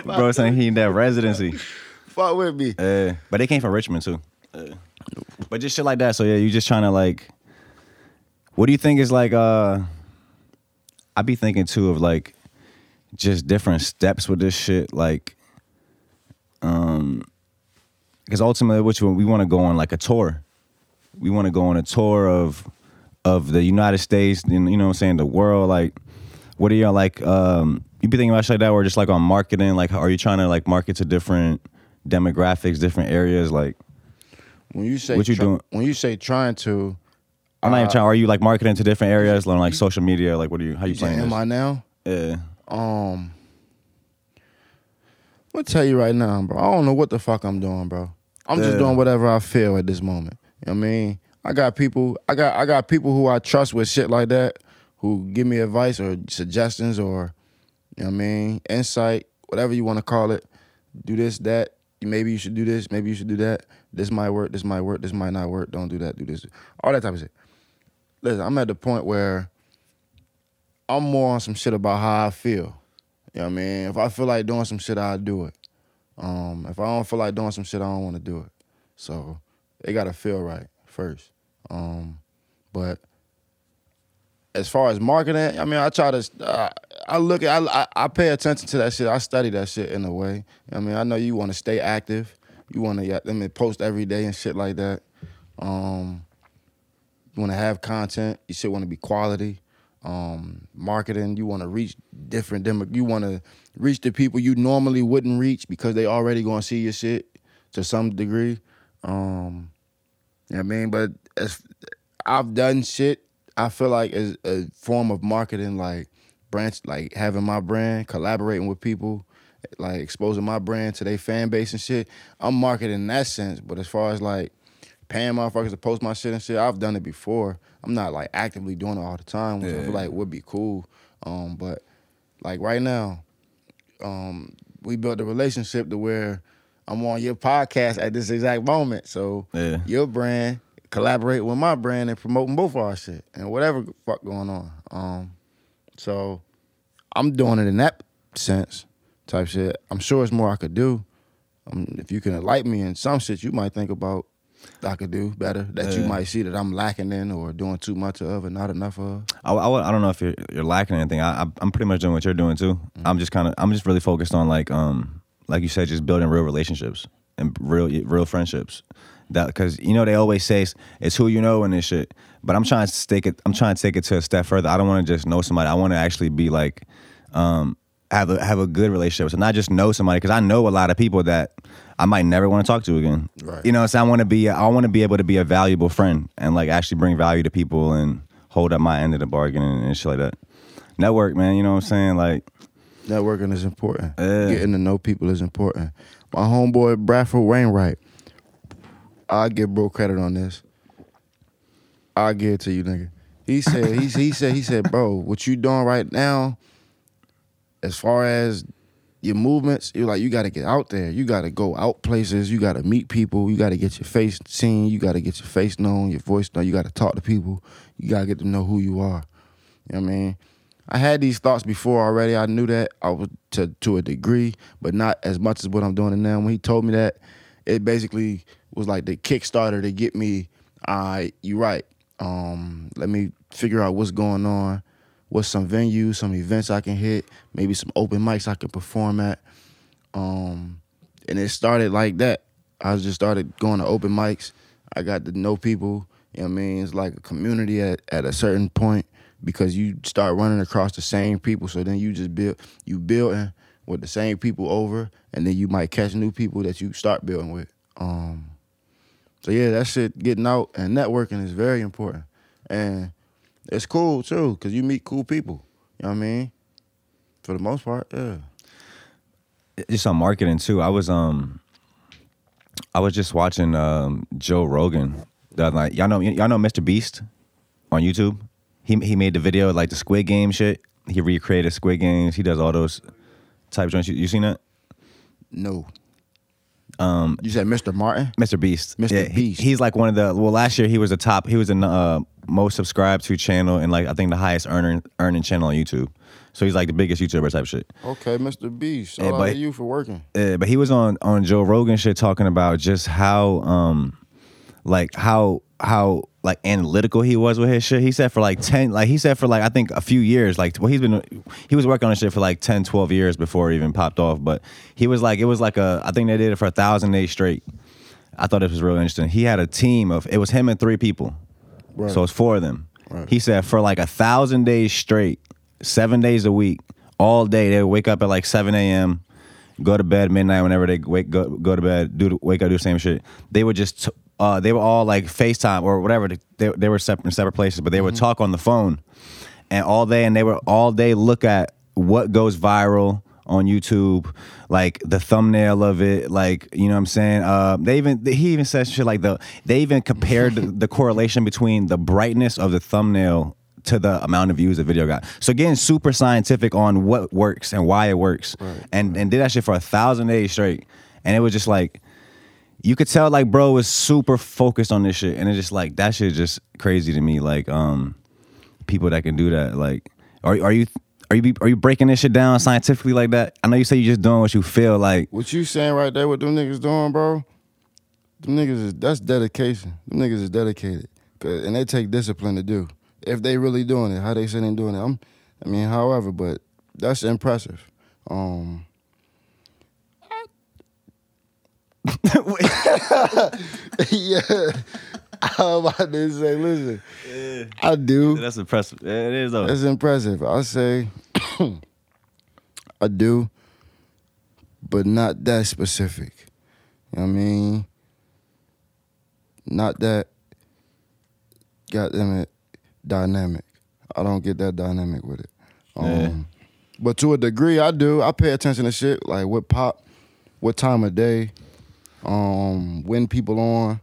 S2: Bro saying he in that residency.
S1: Fuck with me.
S2: Uh, but they came from Richmond too. Uh, but just shit like that. So yeah, you just trying to like. What do you think is like? uh I be thinking too of like, just different steps with this shit. Like, um, because ultimately, which one we want to go on like a tour. We want to go on a tour of of the United States and you know what I'm saying the world. Like, what are y'all like? Um, you be thinking about shit like that, or just like on marketing? Like, are you trying to like market to different demographics, different areas? Like,
S1: When you say
S2: What you
S1: try-
S2: doing?
S1: When you say trying to,
S2: I'm not even
S1: Uh,
S2: trying. Are you like marketing to different areas, like, like social media? Like, what are you? How you playing
S1: am
S2: this?
S1: I now?
S2: Yeah.
S1: Um. gonna tell you right now, bro. I don't know what the fuck I'm doing, bro. I'm just doing whatever I feel at this moment. You know what I mean? I got people. I got I got people who I trust with shit like that, who give me advice or suggestions or, you know what I mean, insight, whatever you want to call it. Do this, that. Maybe you should do this. Maybe you should do that. This might work. This might work. This might not work. Don't do that. Do this. All that type of shit. Listen, I'm at the point where I'm more on some shit about how I feel. You know what I mean? If I feel like doing some shit, I'll do it. Um, if I don't feel like doing some shit, I don't want to do it. So it gotta feel right first. Um, but as far as marketing, I mean, I try to, uh, I look at, I, I, pay attention to that shit. I study that shit in a way. I mean, I know you want to stay active. You want to, I mean, post every day and shit like that. Um, you want to have content. You should want to be quality. Um, marketing. You want to reach different demo. You want to reach the people you normally wouldn't reach because they already gonna see your shit to some degree. Um, I mean? But as I've done shit, I feel like as a form of marketing, like branch, like having my brand, collaborating with people, like exposing my brand to their fan base and shit. I'm marketing in that sense. But as far as like paying motherfuckers to post my shit and shit, I've done it before. I'm not like actively doing it all the time, which I feel like would be cool. Um, but like right now, um, we built a relationship to where I'm on your podcast at this exact moment. So
S2: Yeah.
S1: your brand collaborate with my brand and promoting both our shit and whatever the fuck going on. Um, so I'm doing it in that sense, type shit. I'm sure it's more I could do. Um, if you can enlighten me in some shit, you might think about I could do better that you might see that I'm lacking in or doing too much of and not enough of.
S2: I, I, I don't know if you're, you're lacking anything. I, I I'm pretty much doing what you're doing too. I'm just kind of I'm just really focused on like um like you said, just building real relationships and real real friendships. That because you know they always say it's, it's who you know and this shit. But I'm trying to take it. I'm trying to take it to a step further. I don't want to just know somebody. I want to actually be like um have a have a good relationship. So not just know somebody because I know a lot of people that I might never want to talk to again.
S1: Right.
S2: You know, so I want to be I want to be able to be a valuable friend and like actually bring value to people and hold up my end of the bargain and, and shit like that. Network, man. You know what I'm saying? Like,
S1: Networking is important.
S2: Yeah.
S1: Getting to know people is important. My homeboy Bradford Wainwright, I give bro credit on this. I give it to you, nigga. He said he, he said he said, bro, what you doing right now, as far as your movements, you're like you got to get out there. You got to go out places. You got to meet people. You got to get your face seen. You got to get your face known, your voice known. You got to talk to people. You got to get to know who you are. You know what I mean? I had these thoughts before already. I knew that I was to to a degree, but not as much as what I'm doing now. When he told me that, it basically was like the Kickstarter to get me. All right, you right. Um, let me figure out what's going on. What's some venues, some events I can hit, maybe some open mics I can perform at. Um, and it started like that. I just started going to open mics. I got to know people. You know what I mean? It's like a community at, at a certain point because you start running across the same people. So then you just build you building with the same people over, and then you might catch new people that you start building with. Um, so yeah, that shit getting out and networking is very important, and it's cool too because you meet cool people. You know what I mean? For the most part, yeah.
S2: just on marketing too. I was um, I was just watching um Joe Rogan other night. Y'all know y'all know Mr. Beast on YouTube. He he made the video like the Squid Game shit. He recreated Squid Games. He does all those type joints. You, you seen that?
S1: No. Um, you said Mr. Martin.
S2: Mr. Beast.
S1: Mr.
S2: Yeah, he-
S1: Beast.
S2: he's like one of the. Well, last year he was the top. He was the uh, most subscribed to channel and like I think the highest earning earning channel on YouTube. So he's like the biggest YouTuber type shit.
S1: Okay, Mr. Beast. Shout
S2: Yeah,
S1: out
S2: but-
S1: to you for working.
S2: Uh, but he was on on Joe Rogan shit talking about just how um like how how like analytical he was with his shit. He said for like 10 like he said for like I think a few years like well he's been he was working on shit for like 10 12 years before it even popped off, but he was like it was like a I think they did it for a 1000 days straight. I thought it was real interesting. He had a team of it was him and three people.
S1: Right.
S2: So it's four of them.
S1: Right.
S2: He said for like a thousand days straight, seven days a week, all day, they would wake up at like 7 a.m., go to bed midnight whenever they wake go, go to bed, do wake up, do the same shit. They would just uh, they were all like FaceTime or whatever. They, they were separate in separate places, but they would talk on the phone and all day and they were all day look at what goes viral on YouTube, like the thumbnail of it, like you know what I'm saying. Uh, they even he even says shit like the they even compared the, the correlation between the brightness of the thumbnail to the amount of views the video got. So getting super scientific on what works and why it works, and and did that shit for a thousand days straight, and it was just like you could tell like bro was super focused on this shit and it's just like that shit just crazy to me like um people that can do that like are, are you are you are you breaking this shit down scientifically like that i know you say you're just doing what you feel like
S1: What you saying right there? What them niggas doing, bro? Them niggas is that's dedication. Them niggas is dedicated, and they take discipline to do. If they really doing it, how they say they doing it. I'm, I mean, however, but that's impressive. Um, [LAUGHS] yeah, I'm about to say, listen, I do.
S2: that's impressive it is though
S1: That's impressive. I say [CLEARS THROAT] I do, but not that specific. You know what I mean? Not that goddamn it dynamic. I don't get that dynamic with it. Um,
S2: Yeah.
S1: But to a degree, I do. I pay attention to shit like what pop, what time of day, um, when people on,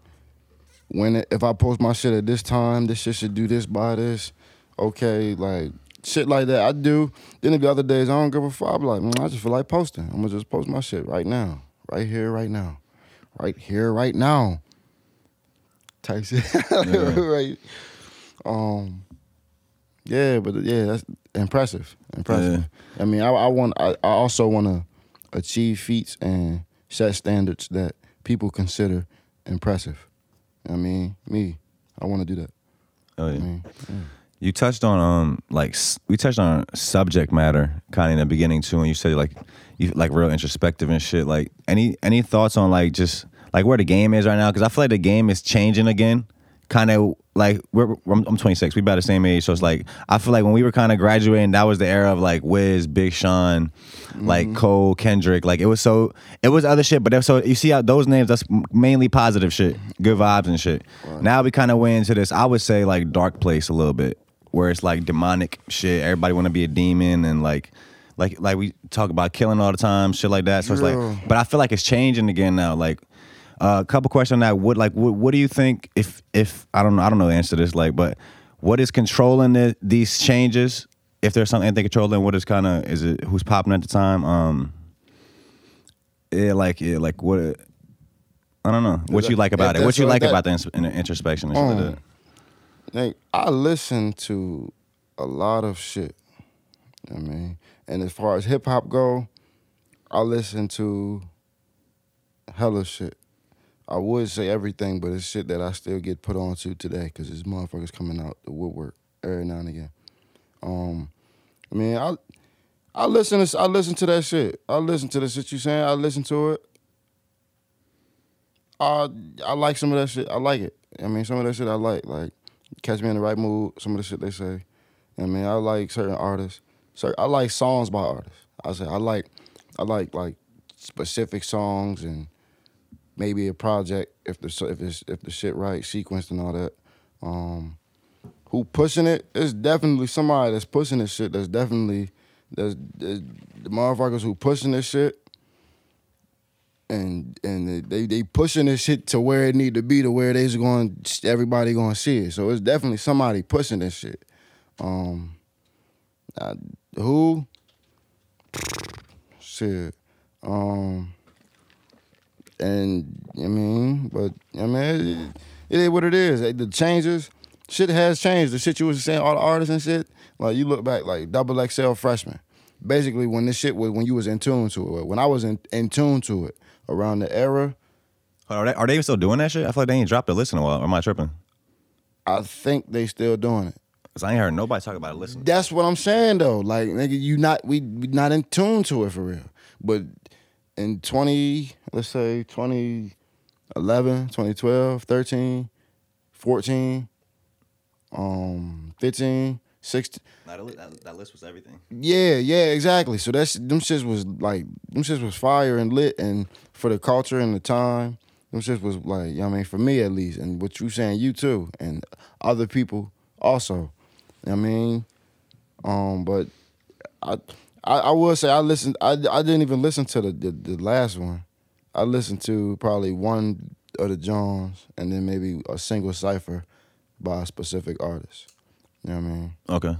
S1: when it, if I post my shit at this time, this shit should do this by this. Okay, like shit like that. I do. Then if the other days I don't give a fuck, like, mm, I just feel like posting. I'm gonna just post my shit right now, right here, right now, right here, right now. Type shit, [LAUGHS] right? Um, yeah, but yeah, that's impressive. Impressive. I mean, I, I want. I, I also want to achieve feats and set standards that people consider impressive. I mean, me, I want to do that.
S2: oh
S1: I
S2: yeah You touched on um like we touched on subject matter kind of in the beginning too, and you said like you like real introspective and shit. Like any any thoughts on like just like where the game is right now? Because I feel like the game is changing again. Kind of like we're, I'm, I'm 26. We about the same age, so it's like I feel like when we were kind of graduating, that was the era of like Wiz, Big Sean, like mm-hmm. Cole, Kendrick. Like it was so it was other shit, but that so you see how those names that's mainly positive shit, good vibes and shit. Now we kind of went into this. I would say like dark place a little bit where it's like demonic shit. Everybody want to be a demon and like, like, like we talk about killing all the time, shit like that. So it's
S1: Yeah.
S2: like, but I feel like it's changing again now. Like, uh, a couple questions on that. What like, what, what do you think? If if I don't know, I don't know the answer to this. Like, but what is controlling the, these changes? If there's something they controlling, what is kind of is it? Who's popping at the time? Um, yeah, like yeah, like what? I don't know. What
S1: that-
S2: you like about it? What you like
S1: that-
S2: about the ins- the introspection and like
S1: Um. Like, I listen to a lot of shit. I mean, and as far as hip hop go, I listen to hella shit. I would say everything, but it's shit that I still get put on to today because there's motherfuckers coming out the woodwork every now and again. Um, I mean, I I listen to I listen to that shit. I listen to the shit you saying. I listen to it. I I like some of that shit. I like it. I mean, some of that shit I like. Like, catch me in the right mood. Some of the shit they say. I mean, I like certain artists. So I like songs by artists. I say I like I like like specific songs and maybe a project if the if it's if the shit right sequenced and all that. Um, who pushing it? It's definitely somebody that's pushing this shit. That's definitely that's, that's the motherfuckers who pushing this shit. And and they they pushing this shit to where it need to be to where they's going everybody gonna see it. So it's definitely somebody pushing this shit. Um, uh, who? Shit. Um, and I mean, but I mean, it, it is what it is. The changes, shit has changed. The shit you was saying, all the artists and shit. Like you look back, like double XL freshman. Basically, when this shit was when you was in tune to it, when I was in, in tune to it around the era,
S2: Are they, are they even still doing that shit? I feel like they ain't dropped a list in a while. Or am I tripping?
S1: I think they still doing it.
S2: Cause I ain't heard nobody talk about it. Listen,
S1: That's what I'm saying though. Like nigga, you not we, we not in tune to it for real. But in 20, let's say 2011, 2012, 13, 14, um, 15, 16.
S2: that, that list was everything.
S1: Yeah, yeah, exactly. So that's them shits was like them shits was fire and lit and for the culture and the time. Them shits was like, you know what I mean, for me at least, and what you saying, you too, and other people also. You know what I mean? Um, but I I, I will say I listened. I, I didn't even listen to the, the the last one. I listened to probably one of the Jones and then maybe a single cipher by a specific artist. You know what I mean?
S2: Okay.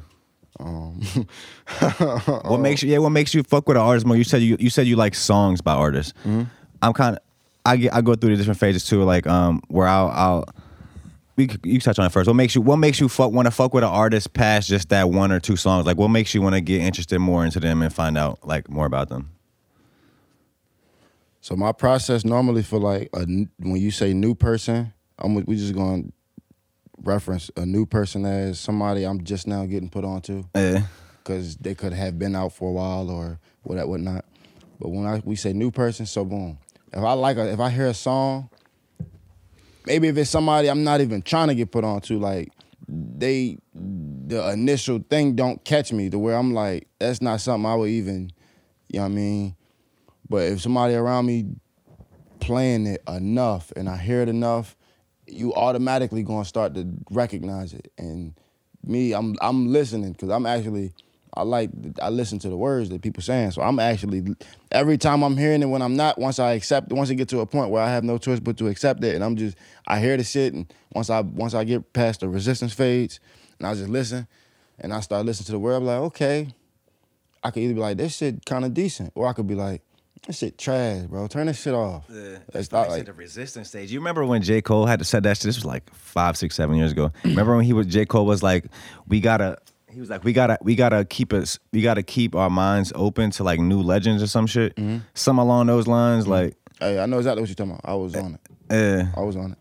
S1: Um, [LAUGHS]
S2: What [LAUGHS] makes you? Yeah, what makes you fuck with an artist more? You said you you said you like songs by artists.
S1: Mm-hmm.
S2: I'm kind of. I get I go through the different phases too, like um where I'll I'll. We you touch on it first. What makes you What makes you fuck want to fuck with an artist past just that one or two songs? Like, what makes you want to get interested more into them and find out like more about them?
S1: So my process normally for like a when you say new person, I'm we just going to reference a new person as somebody I'm just now getting put onto
S2: Yeah.
S1: because they could have been out for a while or what whatnot. But when I we say new person, so boom. If I like a if I hear a song, maybe if it's somebody I'm not even trying to get put on to, like they the initial thing don't catch me to where I'm like, that's not something I would even, you know what I mean? But if somebody around me playing it enough and I hear it enough, you automatically gonna start to recognize it. And me, I'm I'm listening because I'm actually I like I listen to the words that people saying. So I'm actually every time I'm hearing it when I'm not, once I accept once it get to a point where I have no choice but to accept it and I'm just I hear the shit and once I once I get past the resistance phase and I just listen and I start listening to the word, I'm like, okay, I could either be like, this shit kind of decent, or I could be like, this shit trash, bro. Turn this shit off. It's not like
S2: the resistance stage. You remember when J. Cole had to said that shit? This was like five, six, seven years ago. remember when he was J. Cole was like, we gotta he was like, we gotta we gotta keep us we gotta keep our minds open to like new legends or some shit. Mm-hmm. Some along those lines, mm-hmm. like
S1: Hey, I know exactly what you're talking about. I was eh, on it.
S2: uh
S1: I was on it.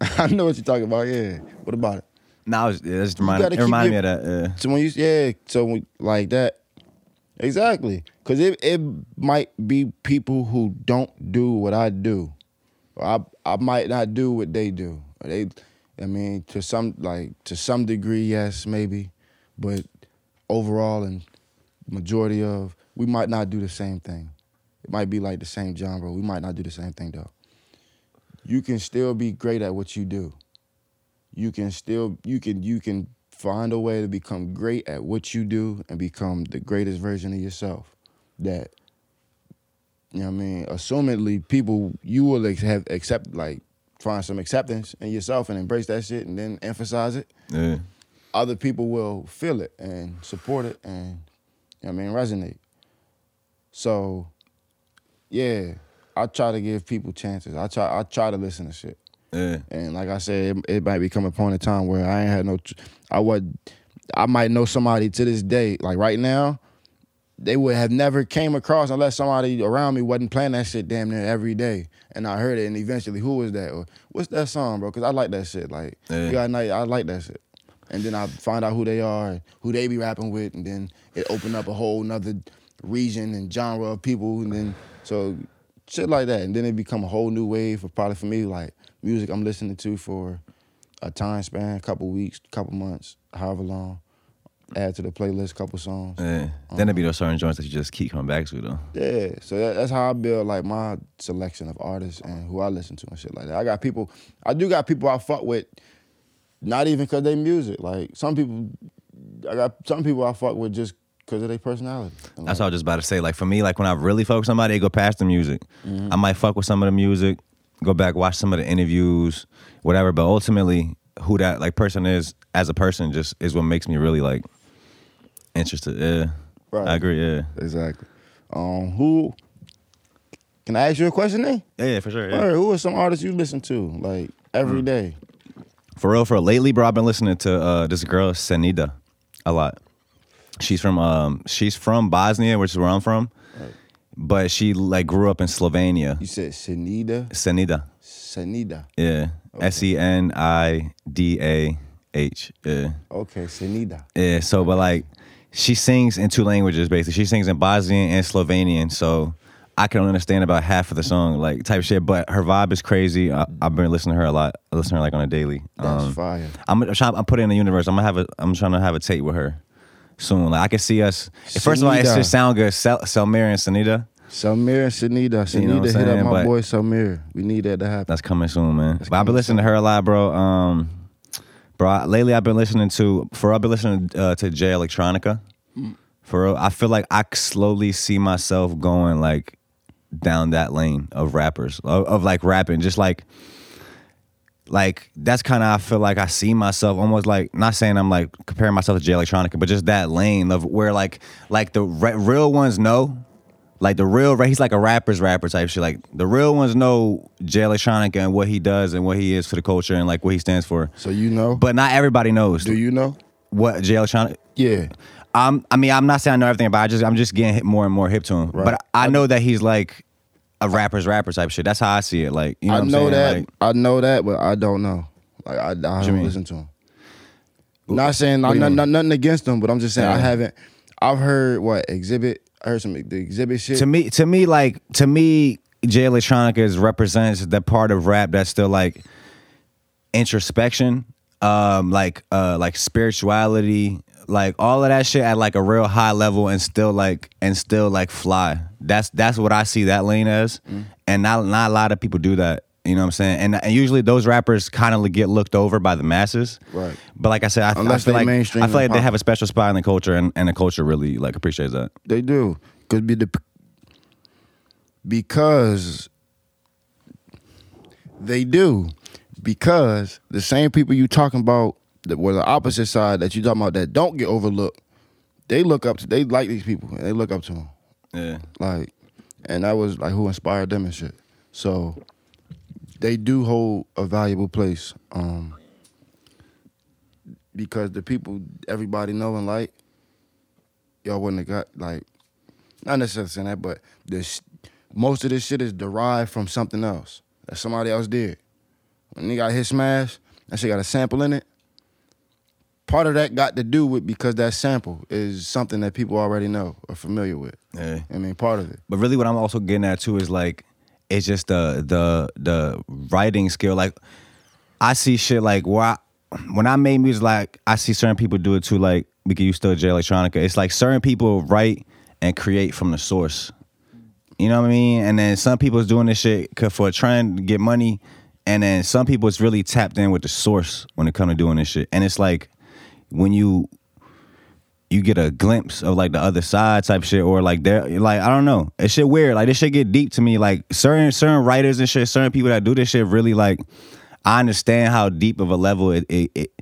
S1: [LAUGHS] I know what you're talking about. Yeah. What about it?
S2: now it's, yeah, just
S1: gotta
S2: it
S1: keep
S2: reminded me of that. Yeah.
S1: So when you yeah, so when, like that, exactly. Cause it it might be people who don't do what I do. Or I I might not do what they do. They, I mean, to some like to some degree, yes, maybe, but overall and majority of we might not do the same thing. It might be like the same genre. We might not do the same thing though. You can still be great at what you do. You can still you can you can find a way to become great at what you do and become the greatest version of yourself. That you know what I mean. Assumedly, people you will have accept like find some acceptance in yourself and embrace that shit and then emphasize it.
S2: yeah.
S1: Other people will feel it and support it and you know what I mean resonate. So yeah, I try to give people chances. I try I try to listen to shit.
S2: Yeah.
S1: And like I said, it, it might become a point in time where I ain't had no, I would, I might know somebody to this day. Like right now, they would have never came across unless somebody around me wasn't playing that shit damn near every day. And I heard it, and eventually, who was that? Or what's that song, bro? Because I like that shit. Like,
S2: Yeah.
S1: you got night, I like that shit. And then I find out who they are, and who they be rapping with, and then it opened up a whole nother region and genre of people, and then so shit like that, and then it become a whole new wave of probably for me like music I'm listening to for a time span, a couple weeks, couple months, however long. Add to the playlist, couple songs.
S2: Yeah. Then there be those certain joints that you just keep coming back to though.
S1: Yeah, so that, that's how I build like my selection of artists and who I listen to and shit like that. I got people, I do got people I fuck with, not even cause they music. Like some people, I got some people I fuck with just cause of their personality.
S2: That's what I was just about to say. Like for me, like when I really fuck with somebody, it go past the music.
S1: Mm-hmm.
S2: I might fuck with some of the music, go back, watch some of the interviews, whatever. But ultimately, who that like person is as a person just is what makes me really like interested. Yeah.
S1: Right.
S2: I agree, yeah.
S1: exactly. Um, who? Can I ask you a question, then?
S2: Yeah, yeah, for sure. Yeah.
S1: Right, who are some artists you listen to like every day?
S2: For real, for real. Lately, bro, I've been listening to uh, this girl, Senidah, a lot. She's from um she's from Bosnia, which is where I'm from. But she like grew up in Slovenia.
S1: You said Senidah,
S2: Senidah.
S1: Senidah.
S2: Yeah. S E N I D A H. Yeah.
S1: Okay, Senidah.
S2: Yeah. So, but like, she sings in two languages basically. She sings in Bosnian and Slovenian. So I can understand about half of the song, like type shit. But her vibe is crazy. I, I've been listening to her a lot. I listen to her like on a daily.
S1: That's
S2: Um,
S1: fire.
S2: I'm, I'm trying. I'm putting in the universe. I'm gonna have a. I'm trying to have a tape with her soon. Like I can see us. First of all, it just sound good. Sel, Selmir and Senidah.
S1: Selmir and Senidah. Senidah
S2: You know what I'm
S1: hit
S2: saying?
S1: up my
S2: But-
S1: boy Selmir. We need that to happen.
S2: That's coming soon, man. but I've been listening to her a lot, bro. Um, bro, I- lately I've been listening to for I've been listening uh, to Jay Electronica For real, I feel like I slowly see myself going like down that lane of rappers of, of like rapping, just like like that's kind of I feel like I see myself almost like not saying I'm like comparing myself to Jay Electronica, but just that lane of where like like the re- real ones know, like the real he's like a rapper's rapper type shit. Like the real ones know Jay Electronica and what he does and what he is for the culture and like what he stands for.
S1: So you know?
S2: But not everybody knows
S1: do you know?
S2: what Jay Electronica.
S1: Yeah.
S2: Um, I mean, I'm not saying I know everything, but I just I'm just getting hit more and more hip to him.
S1: Right.
S2: But I know that he's like a rapper's rapper type shit. That's how I see it. Like you know,
S1: I
S2: what I'm
S1: know
S2: saying?
S1: that.
S2: Like,
S1: I know that, but I don't know. Like I, I don't
S2: mean?
S1: listen to him. Not saying not, not, not- nothing against him, but I'm just saying I haven't. I've heard what exhibit. I heard some the exhibit shit.
S2: to me, to me, like to me, Jay Electronica is represents the part of rap that's still like introspection, um, like uh, like spirituality, like all of that shit at like a real high level, and still like and still like fly. That's that's what I see that lane as,
S1: Mm.
S2: and not not a lot of people do that. You know what I'm saying? And, and usually those rappers kind of get looked over by the masses.
S1: Right.
S2: But like I said, I, I
S1: Unless
S2: feel
S1: they
S2: like
S1: mainstream
S2: I feel like they have a special spot in the culture, and, and the culture really like appreciates that.
S1: They do. Could be the because they do. Because the same people you talking about that were the opposite side that you talking about that don't get overlooked, they look up to they like these people and they look up to them.
S2: Yeah.
S1: Like and that was like who inspired them and shit. So they do hold a valuable place. Um because the people everybody know and like, y'all wouldn't have got like not necessarily saying that, but this most of this shit is derived from something else that somebody else did. When they got hit smash, that shit got a sample in it. Part of that got to do with because that sample is something that people already know or familiar with.
S2: Yeah.
S1: I mean, part of it.
S2: But really, what I'm also getting at too is like, it's just the the the writing skill. Like, I see shit like where I, when I made music, like I see certain people do it too. Like we can use still Jay Electronica. It's like certain people write and create from the source. You know what I mean? And then some people's doing this shit for trying to get money, and then some people it's really tapped in with the source when it comes to doing this shit. And it's like when you you get a glimpse of like the other side type shit or like they're like I don't know. It's shit weird. Like this shit get deep to me. Like certain certain writers and shit, certain people that do this shit really like I understand how deep of a level it it it,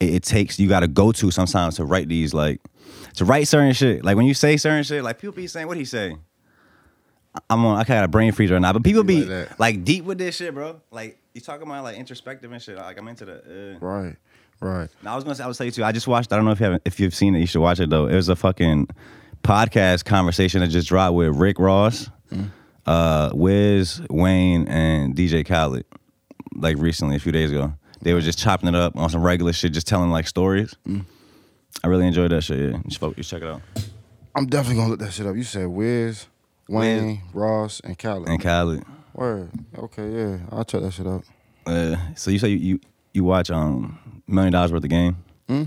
S2: it, it takes you gotta go to sometimes to write these like to write certain shit. Like when you say certain shit, like people be saying what he say. I'm on I got a brain freeze right now. But people be
S1: like
S2: like deep with this shit, bro. Like you talking about like introspective and shit. Like I'm into the uh.
S1: Right. Right.
S2: Now, I was gonna say, I was tell you too. I just watched. I don't know if you haven't, if you've seen it. You should watch it though. It was a fucking podcast conversation that just dropped with Rick Ross, uh, Wiz, Wayne, and DJ Khaled. Like recently, a few days ago, they were just chopping it up on some regular shit, just telling like stories. I really enjoyed that shit. Yeah, you should, you should check it out.
S1: I'm definitely gonna look that shit up. You said Wiz, Wayne, Ross, and Khaled.
S2: And Khaled.
S1: Word. Okay, yeah. I'll check that shit out.
S2: Uh, so you say you, you you watch um million dollars worth of game? I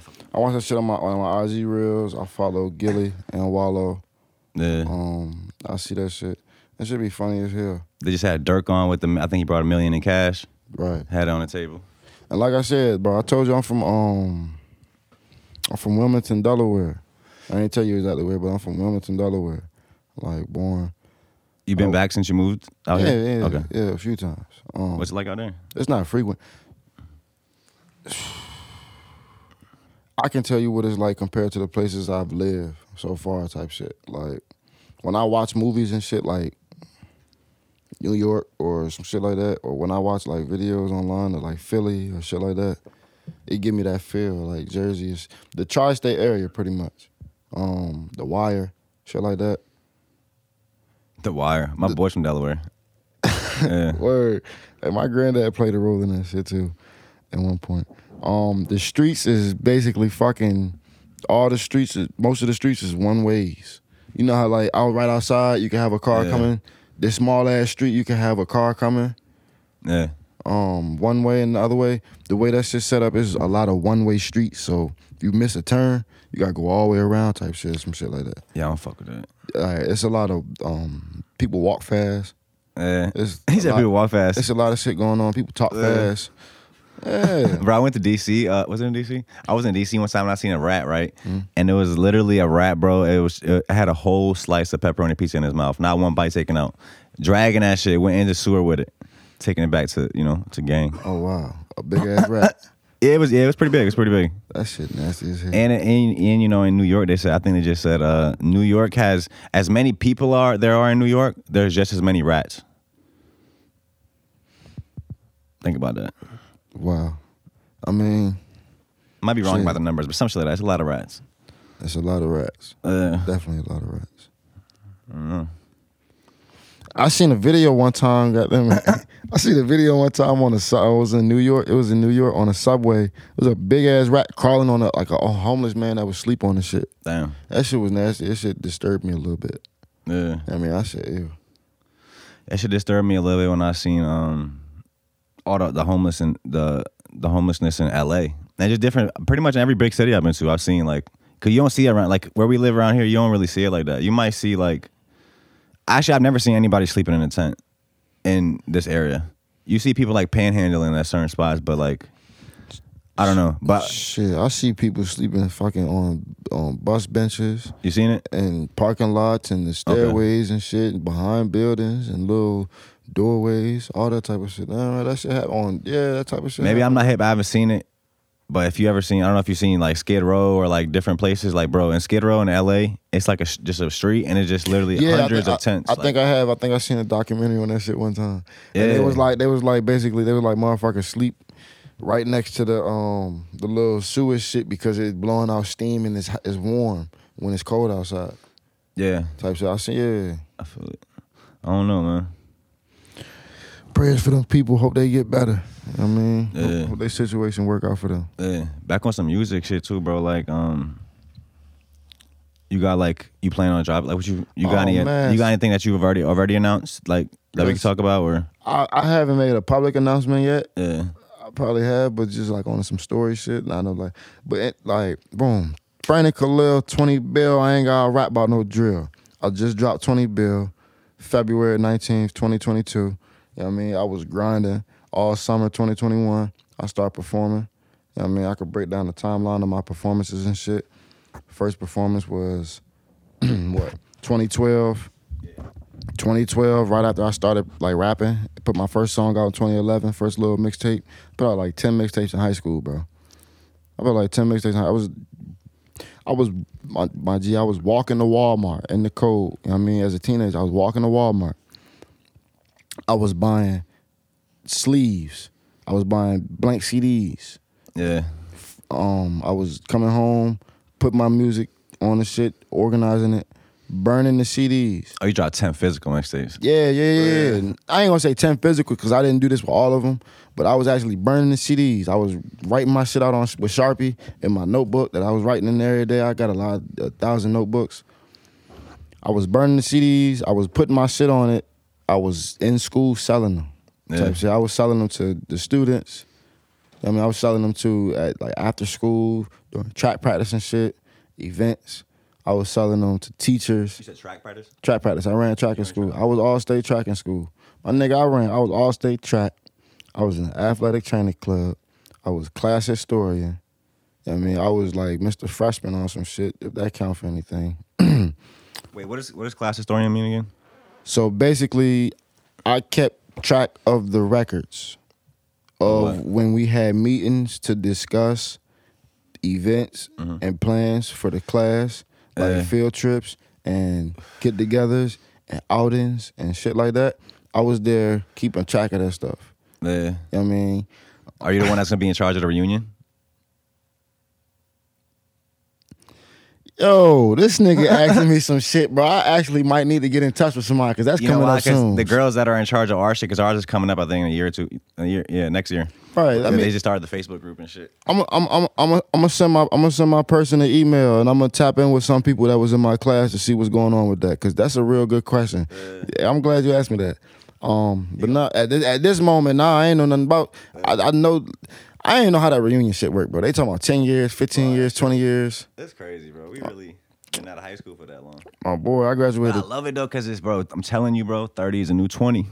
S2: fuck-
S1: I watch that shit on my on my IG reels. I follow Gillie and Wallo.
S2: yeah.
S1: Um, I see that shit. That should be funny as hell.
S2: They just had Durk on with them. I think he brought a million in cash.
S1: Right.
S2: Had it on the table.
S1: And like I said, bro, I told you I'm from um I'm from Wilmington, Delaware. I didn't tell you exactly where, but I'm from Wilmington, Delaware. Like born.
S2: You been
S1: Oh.
S2: back since you moved out
S1: yeah,
S2: here?
S1: yeah,
S2: Okay.
S1: yeah, a few times. Um,
S2: What's it like out there?
S1: It's not frequent. I can tell you what it's like compared to the places I've lived so far, type shit. Like when I watch movies and shit, like New York or some shit like that, or when I watch like videos online or like Philly or shit like that, it give me that feel. Like Jersey is the tri-state area, pretty much. Um, the Wire, shit like that.
S2: The Wire. My boy's from Delaware. [LAUGHS] yeah.
S1: Word. And my granddad played a role in that shit too, at one point. Um, the streets is basically fucking all the streets is most of the streets is one ways. You know how like out right outside you can have a car
S2: Yeah.
S1: coming. This small ass street you can have a car coming.
S2: Yeah.
S1: Um, one way and the other way. The way that shit set up is a lot of one way streets. So if you miss a turn, you gotta go all the way around type shit, some shit like that.
S2: Yeah, I don't fuck with that.
S1: Uh, it's a lot of um people walk fast.
S2: Yeah.
S1: It's [LAUGHS]
S2: He said
S1: lot-
S2: people walk fast.
S1: It's a lot of shit going on. People talk
S2: Yeah.
S1: fast. Yeah.
S2: Bro, I went to DC. Uh, was it in DC? I was in DC one time and I seen a rat, right? And it was literally a rat, bro. It was it had a whole slice of pepperoni pizza in his mouth, not one bite taken out. Dragging that shit, went in the sewer with it, taking it back to you know to gang.
S1: Oh wow, a big ass rat. [LAUGHS]
S2: Yeah, it was yeah, it was pretty big. It was pretty big.
S1: That shit nasty as hell.
S2: And, and and you know in New York they said I think they just said uh, New York has as many people are there are in New York. There's just as many rats. Think about that.
S1: Wow. I mean,
S2: Might be wrong
S1: Shit.
S2: about the numbers, but some shit like that. That's a lot of rats.
S1: It's a lot of rats.
S2: Uh,
S1: Definitely a lot of rats. I seen a video one time. Got them. [LAUGHS] I seen a video one time on the. su- I was in New York. It was in New York on a subway. It was a big ass rat crawling on a like a, homeless man that was sleep on the shit.
S2: damn.
S1: That shit was nasty. That shit disturbed me a little bit.
S2: Yeah.
S1: I mean, I said, ew.
S2: That should disturb me a little bit when I seen um all the, the homeless and the the homelessness in LA. And just different pretty much in every big city I've been to, I've seen like cause you don't see it around like where we live around here, you don't really see it like that. You might see like actually I've never seen anybody sleeping in a tent in this area. You see people like panhandling at certain spots, but like I don't know. But
S1: Shit, I see people sleeping fucking on on bus benches
S2: you seen it?
S1: and parking lots and the stairways and shit and behind buildings and little doorways, all that type of shit. Nah, that shit happen on yeah, that type of shit.
S2: Maybe I'm not hip. I haven't seen it. But if you ever seen, I don't know if you've seen like Skid Row or like different places, like bro, in Skid Row in LA, it's like a just a street and it's just literally
S1: Yeah, I
S2: hundreds
S1: think-
S2: of tents.
S1: I, I
S2: like-
S1: think I have. I think I seen a documentary on that shit one time. And it was like they was like basically they was like motherfuckers sleep right next to the um the little sewage shit because it's blowing out steam and it's it's warm when it's cold outside.
S2: yeah,
S1: Type shit. I see. Yeah.
S2: I feel it. I don't know, man.
S1: Prayers for them people. Hope they get better. I mean,
S2: Yeah.
S1: hope, hope their situation work out for them.
S2: Yeah, back on some music shit too, bro. Like, um, you got like you plan on drop like what you you got
S1: Oh,
S2: any
S1: man.
S2: you got anything that you've already already announced like that we can talk about or
S1: I, I haven't made a public announcement yet.
S2: yeah
S1: I probably have, but just like on some story shit. And I know like, but it, like, boom, Brandon Khalil, 20 bill. I ain't got to rap about no drill. I just dropped 20 bill, February 19th, 2022. You know what I mean? I was grinding all summer 2021. I started performing. You know I mean? I could break down the timeline of my performances and shit. First performance was, [CLEARS THROAT] what, 2012. 2012, right after I started like rapping, put my first song out in 2011, first little mixtape. Put out like 10 mixtapes in high school, bro. I put like 10 mixtapes. I was, I was, my, my G, I was walking to Walmart in the cold. You know what I mean? As a teenager, I was walking to Walmart. I was buying sleeves. I was buying blank CDs.
S2: yeah
S1: Um, I was coming home, put my music on the shit, organizing it, burning the CDs.
S2: oh you dropped ten physical mixtapes
S1: Yeah, yeah, yeah. yeah. I ain't gonna say 10 physical because I didn't do this with all of them, but I was actually burning the CDs. I was writing my shit out on with Sharpie in my notebook that I was writing in there every day. I got a lot, a thousand notebooks. I was burning the CDs. I was putting my shit on it. I was in school selling them.
S2: Yeah.
S1: Type shit. I was selling them to the students. I mean, I was selling them to at like after school, during track practice and shit, events. I was selling them to teachers
S2: you said track practice
S1: track practice. I ran track in school. I was all state track in school. My nigga, I ran. I was all state track. I was in the athletic training club. I was class historian. I mean, I was like Mr. Freshman on some shit, if that count for anything. [CLEARS THROAT]
S2: wait what is what does class historian mean again
S1: So basically, I kept track of the records of
S2: What?
S1: when we had meetings to discuss events mm-hmm. and plans for the class, like
S2: Yeah.
S1: field trips and get-togethers and outings and shit like that. I was there keeping track of that stuff.
S2: yeah
S1: You know what I mean,
S2: are you the one that's gonna be in charge of the reunion
S1: yo, this nigga asking me some shit, bro. I actually might need to get in touch with somebody because that's
S2: you
S1: coming
S2: why?
S1: up soon.
S2: the girls that are in charge of our shit because ours is coming up I think in a year or two a year yeah next year
S1: right? I
S2: they
S1: mean,
S2: just started the Facebook group and shit
S1: I'm I'm I'm I'm I'm gonna send my I'm gonna send my person an email and I'm gonna tap in with some people that was in my class to see what's going on with that because that's a real good question. Yeah, I'm glad you asked me that. Um, but not at this, at this moment, nah, I ain't know nothing about. I, I know, I ain't know how that reunion shit worked, bro. They talking about ten years, fifteen years, twenty years.
S2: that's crazy bro we really been out of high school for that long
S1: My boy, I graduated.
S2: I love it though, cause it's bro. I'm telling you, bro. Thirty is a new twenty.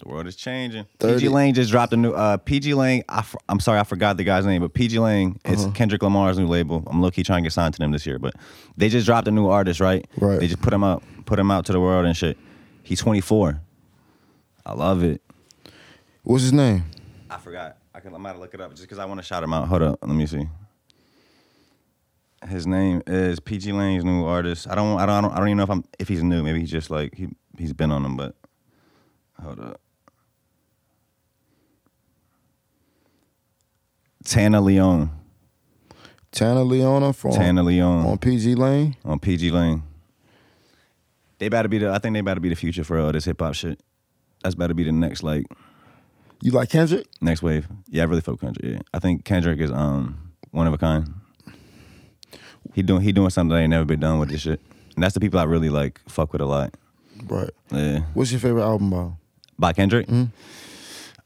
S2: The world is changing.
S1: 30
S2: PG Lang just dropped a new. Uh, PG Lang. I f- I'm sorry, I forgot the guy's name, but PG Lang. It's
S1: Uh-huh.
S2: Kendrick Lamar's new label. I'm low key trying to get signed to them this year, but they just dropped a new artist, right?
S1: Right.
S2: They just put him out, put him out to the world and shit. He's 24. I love it.
S1: What's his name?
S2: I forgot. I can. I might look it up just because I want to shout him out. Hold up. Let me see. His name is PG Lang's new artist. I don't. I don't. I don't, I don't even know if I'm if he's new. Maybe he's just like he he's been on them. But hold up. Tanna Leone.
S1: Tanna Leone from
S2: Tanna Leone
S1: on PG Lang.
S2: on PG Lang. They about to be the. I think they about to be the future for all this hip hop shit. That's about to be the next like
S1: You like Kendrick?
S2: Next wave. Yeah, I really fuck Kendrick. Yeah. I think Kendrick is um one of a kind. He doing he doing something that ain't never been done with this shit. And that's the people I really like fuck with a lot.
S1: Right.
S2: Yeah.
S1: What's your favorite album by?
S2: By Kendrick? Hmm.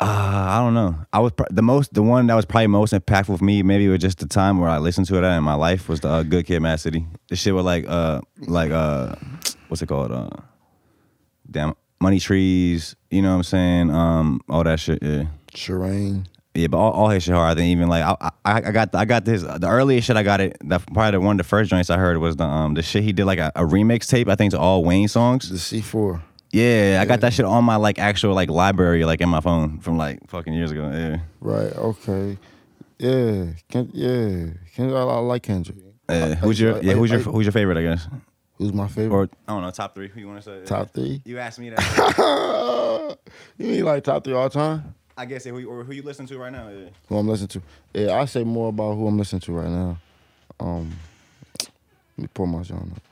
S2: Uh, I don't know. I was pr- the most the one that was probably most impactful for me. Maybe it was just the time where I listened to it in my life was the uh, Good Kid, Mad City. The shit with like uh like uh what's it called uh damn Money Trees. You know what I'm saying? Um all that shit. Yeah.
S1: Sherane.
S2: Yeah, but all, all his shit hard. I think even like I, I I got I got this the earliest shit I got it. That probably the one of the first joints I heard was the um the shit he did like a, a remix tape. I think to all Wayne songs.
S1: The C4.
S2: Yeah, I got that shit on my like actual like library like in my phone from like fucking years ago. Yeah,
S1: Right. Okay. Yeah. Ken, yeah. Ken, I, I like Kendrick. I-
S2: who's your yeah who's your who's your favorite? I guess
S1: Who's my favorite?
S2: or I don't know top three. Who you want to say?
S1: Top three?
S2: You asked me that. [LAUGHS]
S1: you mean like top three all time?
S2: I guess who you- or who you listen to right now? Yeah.
S1: Who I'm listening to? Yeah, I say more about who I'm listening to right now. Um, let me pull my song up.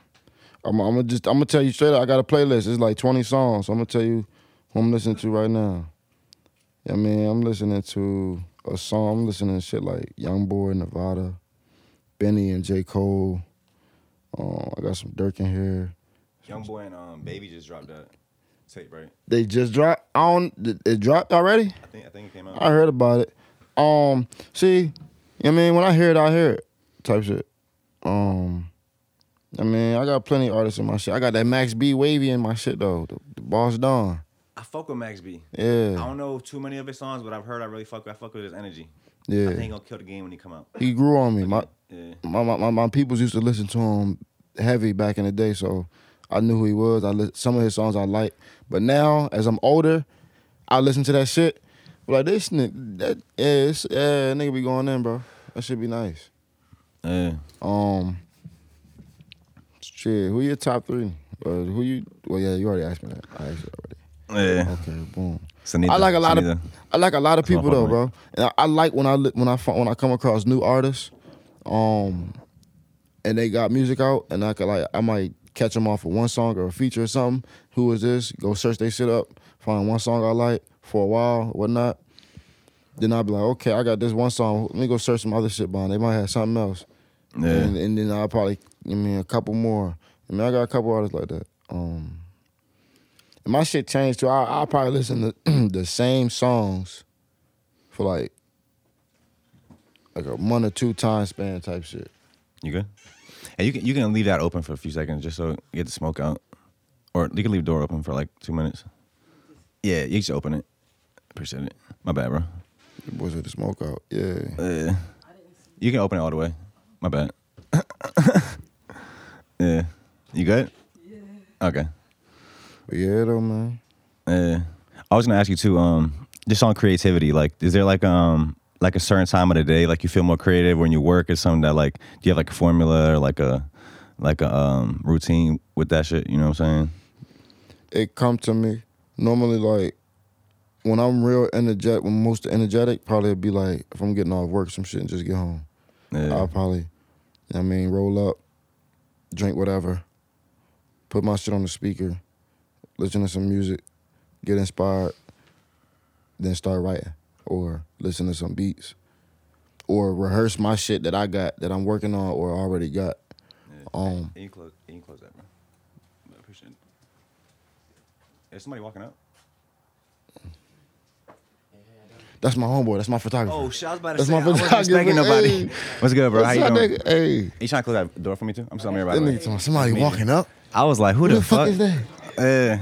S1: I'm, I'm gonna just I'm gonna tell you straight up. I got a playlist. It's like 20 songs. So I'm gonna tell you who I'm listening to right now. Yeah, I mean I'm listening to a song. I'm listening to shit like Young Boy, Nevada, Benny and J Cole. Um, I got some Durk in here.
S2: Young boy and um baby just dropped that tape right.
S1: They just dropped. On it dropped already.
S2: I think I think it came out.
S1: I heard about it. Um, see, you know what I mean, when I hear it, I hear it. Type shit. Um, I mean, I got plenty of artists in my shit. I got that Max B Wavy in my shit though. The, the Boss Don.
S2: I fuck with Max B.
S1: Yeah, I
S2: don't know too many of his songs, but I've heard I really fuck. I fuck with his energy. I
S1: yeah.
S2: think he gonna kill the game when he come out.
S1: He grew on me. My
S2: Yeah.
S1: my my, my, my peoples used to listen to him heavy back in the day, so I knew who he was. I li- some of his songs I like, but now as I'm older, I listen to that shit. Like this, nigga, that yeah, it's, yeah, nigga be going in, bro. That should be nice.
S2: Yeah.
S1: Um, shit. Who your top three? Uh, who you? Well, yeah, you already asked me that. I asked you already.
S2: Yeah.
S1: Okay, boom.
S2: Senidah,
S1: I like a lot
S2: Senidah.
S1: of I like a lot of people though, bro. And I, I like when I when I when I come across new artists, um, and they got music out, and I could like I might catch them off of one song or a feature or something. Who is this? Go search they shit up, find one song I like for a while, whatnot. Then I'll be like, okay, I got this one song. Let me go search some other shit behind. They might have something else.
S2: Yeah.
S1: And, and then I'll probably, I mean, a couple more. I mean, I got a couple artists like that. Um, and my shit changed too. I, I'll probably listen to [CLEARS THROAT] the same songs for like, like a one or two time span type shit.
S2: You good? And you can you can leave that open for a few seconds just so you get the smoke out, or you can leave the door open for like two minutes. Yeah, you just open it. Appreciate it. My bad, bro.
S1: Was it the smoke out? Yeah.
S2: Uh, you can open it all the way. My bad. [COUGHS] yeah. You good? Yeah. Okay.
S1: Yeah, though, man.
S2: Uh, I was gonna ask you too. Um, just on creativity. Like, is there like um like a certain time of the day like you feel more creative when you work or something that like do you have like a formula or like a like a um routine with that shit? You know what I'm saying?
S1: It come to me normally like when I'm real energetic, when most energetic, probably it'd be like if I'm getting off work, some shit, and just get home.
S2: Yeah.
S1: I'll probably, you know what I mean, roll up, drink whatever, put my shit on the speaker, listen to some music, get inspired, then start writing or listen to some beats or rehearse my shit that I got that I'm working on or already got. Um,
S2: Can you close? Can you close that, bro? I appreciate it. Is somebody walking up?
S1: that's my homeboy. That's my photographer.
S2: Oh shit! I was about to
S1: That's
S2: say.
S1: my
S2: I wasn't expecting nobody.
S1: Hey.
S2: What's good, bro? How you doing?
S1: nigga? Hey,
S2: You trying to close that door for me too? I'm telling
S1: that
S2: everybody.
S1: nigga talking somebody walking up.
S2: I was like, who,
S1: Who
S2: the,
S1: the fuck is that?
S2: Uh,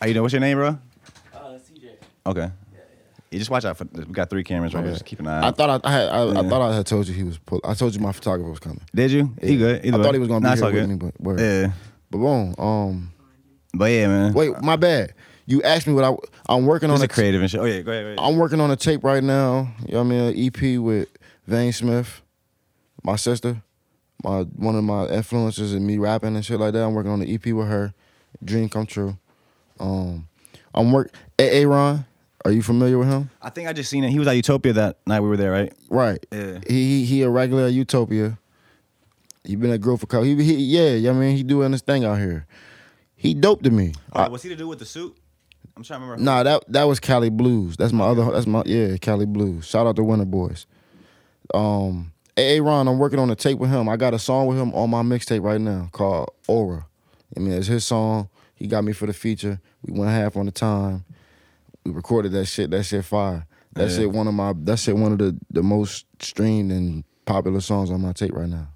S2: how you doing? What's your name, bro?
S3: Uh, CJ.
S2: Okay. You just watch out for. We got three cameras right here. Just keep an eye.
S1: I thought I, I had I, I thought I had told you he was. Pull, I told you my photographer was coming.
S2: Did you? He
S1: Yeah.
S2: good. Either
S1: I
S2: way.
S1: thought he was gonna be
S2: Nah,
S1: here with
S2: good.
S1: me, but word.
S2: Yeah.
S1: But boom. Um.
S2: But yeah, man.
S1: Wait, my bad. You asked me what I. I'm working on a
S2: a creative and shit. Oh yeah, go ahead. Go ahead.
S1: I'm working on a tape right now. You know what I mean? An EP with Vane Smith, my sister, my one of my influences in me rapping and shit like that. I'm working on the EP with her. Dream come true. Um, I'm work. Aaron, are you familiar with him?
S2: I think I just seen it. He was at Utopia that night we were there, right?
S1: Right.
S2: Yeah.
S1: He he, he a regular at Utopia. He been at Growth for couple. He, he yeah. I mean he doing this thing out here. He dope to me. I-
S2: was he to do with the suit? I'm trying to remember.
S1: Nah, that that was Cali Blues. That's my other. That's my yeah, Cali Blues. Shout out to Winter Boys. Um, AA Ron, I'm working on a tape with him. I got a song with him on my mixtape right now called Aura. I mean, it's his song. He got me for the feature. We went half on the time. We recorded that shit. That shit fire. That
S2: Yeah.
S1: shit one of my. That shit one of the the most streamed and popular songs on my tape right now.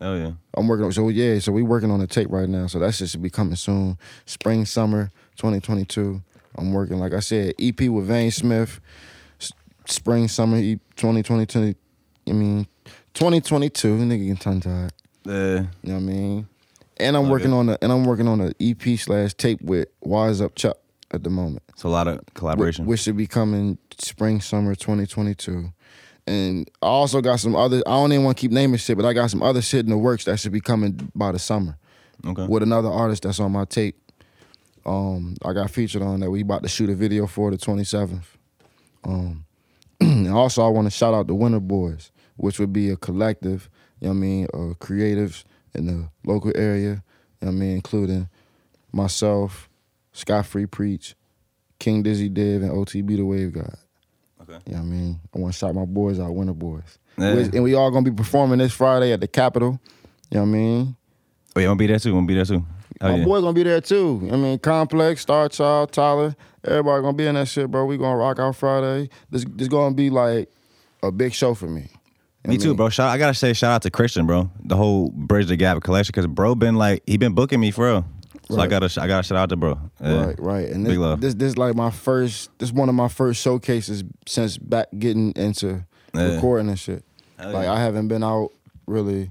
S2: Oh yeah.
S1: I'm working on so yeah, so we working on the tape right now. So that shit should be coming soon. Spring, summer, 2022. I'm working, like I said, EP with Vane Smith. Spring, summer, E- 2022. I mean, 2022. Nigga get tongue tied.
S2: Yeah.
S1: You know what I mean? And I'm working on the and I'm working on an EP slash tape with Wise Up Chuck at the moment.
S2: it's a lot of collaboration.
S1: which should be coming spring, summer 2022. And I also got some other, I don't even want to keep naming shit, but I got some other shit in the works that should be coming by the summer
S2: okay.
S1: with another artist that's on my tape. Um, I got featured on that. We about to shoot a video for the 27th. Um, [CLEARS THROAT] and also, I want to shout out the Winter Boys, which would be a collective, you know what I mean, of creatives in the local area, you know I mean, including myself, Scott Free Preach, King Dizzy Div, and OTB the Wave God.
S2: Okay.
S1: You know what I mean? I want to shout my boys out, Winter Boys.
S2: Yeah.
S1: And we all gonna be performing this Friday at the Capitol. You know what I mean?
S2: Oh yeah, I'm gonna be there too. I'm gonna be there too. Oh,
S1: My
S2: yeah.
S1: boy gonna be there too. I mean, Complex, Star Child, Tyler, everybody gonna be in that shit, bro. We gonna rock out Friday. This this gonna be like a big show for me.
S2: Me too, bro. Shout, I gotta say, shout out to Christian, bro. The whole Bridge the Gap collection, because bro been like he been booking me for real. So I gotta, I gotta shout out to bro. Yeah.
S1: Right, right. And
S2: Big
S1: this,
S2: love.
S1: this this like my first this one of my first showcases since back getting into
S2: Yeah.
S1: recording and shit.
S2: Hell
S1: like
S2: yeah.
S1: I haven't been out really.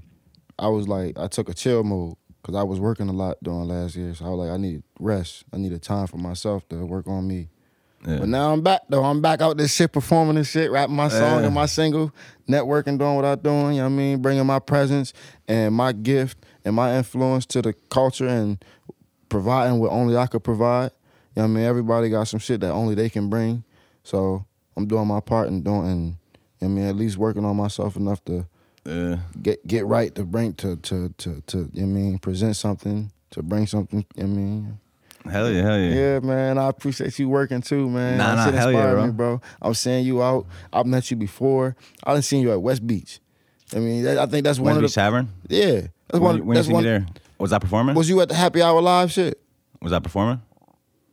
S1: I was like I took a chill mode because I was working a lot during last year. So I was like I need rest. I need a time for myself to work on me.
S2: Yeah.
S1: But now I'm back though. I'm back out this shit, performing this shit, rapping my song
S2: Yeah.
S1: and my single, networking, doing what I'm doing. You know what I mean? Bringing my presence and my gift and my influence to the culture and providing what only I could provide. You know what I mean? Everybody got some shit that only they can bring. So I'm doing my part and doing, and, you know what I mean, at least working on myself enough to
S2: Yeah.
S1: get get right to bring to to to to. You know what I mean? Present something to bring something. You know what I mean?
S2: Hell yeah, hell yeah.
S1: Yeah, man. I appreciate you working too, man.
S2: Nah, nah, hell yeah, bro.
S1: me, bro. I'm seeing you out. I've met you before. I done seen you at West Beach. I mean, I think that's one
S2: West
S1: of
S2: Beach
S1: the
S2: Tavern.
S1: yeah. That's
S2: When,
S1: one.
S2: you- when
S1: that's
S2: see me
S1: one.
S2: there, was I performing?
S1: Was you at the Happy Hour live shit?
S2: Was I performing?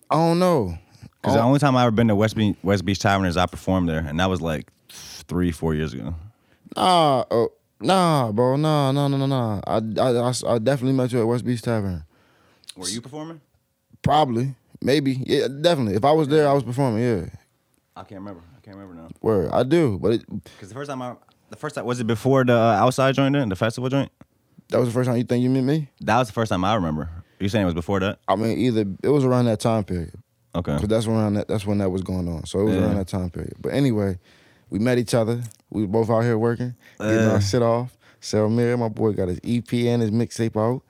S1: I don't know.
S2: Because the
S1: Oh.
S2: only time I ever been to West Beach, West Beach Tavern is I performed there, and that was like three, four years ago.
S1: Nah, uh, nah, bro. Nah, nah, nah, nah, nah. I, I, I, I definitely met you at West Beach Tavern.
S2: Were you performing?
S1: Probably, maybe, yeah, definitely. If I was there, I was performing. Yeah,
S2: I can't remember. I can't remember now.
S1: Where I do, but it,
S2: Because the first time I, the first time was it before the uh, outside joint, then the festival joint?
S1: that was the first time you think you met me.
S2: That was the first time I remember. You saying it was before that?
S1: I mean, either it was around that time period.
S2: Okay.
S1: Cause that's around that. That's when that was going on. So it was
S2: Yeah.
S1: around that time period. But anyway, we met each other. We were both out here working, getting
S2: Yeah.
S1: our shit off. Selmir, my boy, got his EP and his mixtape out.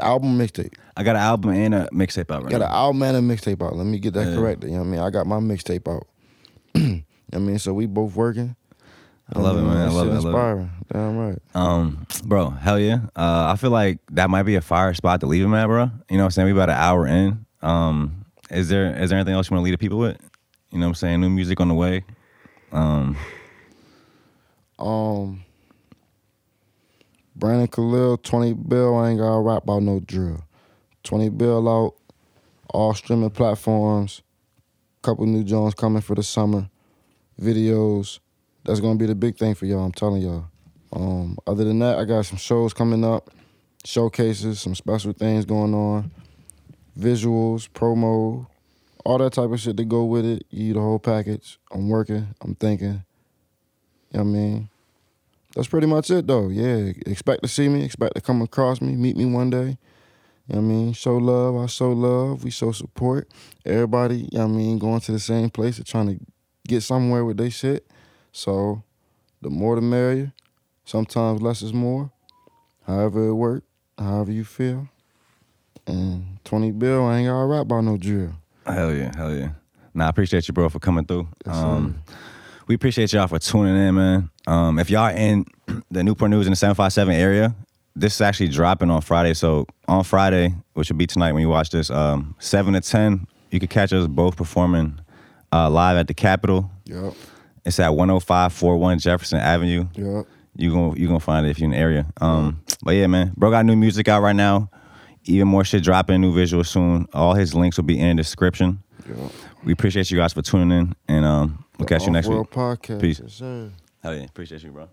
S1: Album mixtape.
S2: I got an album and a mixtape out right
S1: Got an album and a mixtape out. Let me get that
S2: Yeah.
S1: corrected. You know what I mean? I got my mixtape out. [CLEARS THROAT] you know what I mean? So we both working.
S2: I love it, man. I
S1: That
S2: love it. I love it.
S1: Inspiring. Damn right.
S2: Um, bro, hell yeah. Uh, I feel like that might be a fire spot to leave him at, bro. You know what I'm saying? We about an hour in. Um, is there is there anything else you want to leave the people with? You know what I'm saying? New music on the way. Um,
S1: Um, Brandon Khalil, Twenty Bill, I ain't gotta rap about no drill. Twenty Bill out, all streaming platforms, couple new Jones coming for the summer, videos. That's gonna be the big thing for y'all, I'm telling y'all. Um, other than that, I got some shows coming up, showcases, some special things going on, visuals, promo, all that type of shit to go with it. You eat the whole package. I'm working. I'm thinking. You know what I mean? That's pretty much it though. Yeah. Expect to see me, expect to come across me, meet me one day. You know what I mean? Show love, I show love, we show support. Everybody, you know what I mean, going to the same place and trying to get somewhere with their shit. So the more the merrier. Sometimes less is more. However it work, however you feel. And Twenty Bill, I ain't gotta rap about no drill.
S2: Hell yeah, hell yeah. Nah, I appreciate you, bro, for coming through.
S1: Yes,
S2: um, we appreciate y'all for tuning in, man. Um, if y'all in the Newport News in the 757 area, this is actually dropping on Friday. So on Friday, which will be tonight when you watch this, um, 7 to 10, you can catch us both performing uh, live at the Capitol.
S1: Yup,
S2: It's at 10541 Jefferson Avenue.
S1: yup.
S2: You gonna you gonna find it if you're in the area. Um, but yeah, man, bro got new music out right now. Even more shit dropping, new visuals soon. All his links will be in the description.
S1: yup.
S2: We appreciate you guys for tuning in, and um, we'll catch you next week.
S1: Podcast.
S2: Peace.
S1: Yes.
S2: Hell yeah, appreciate you, bro.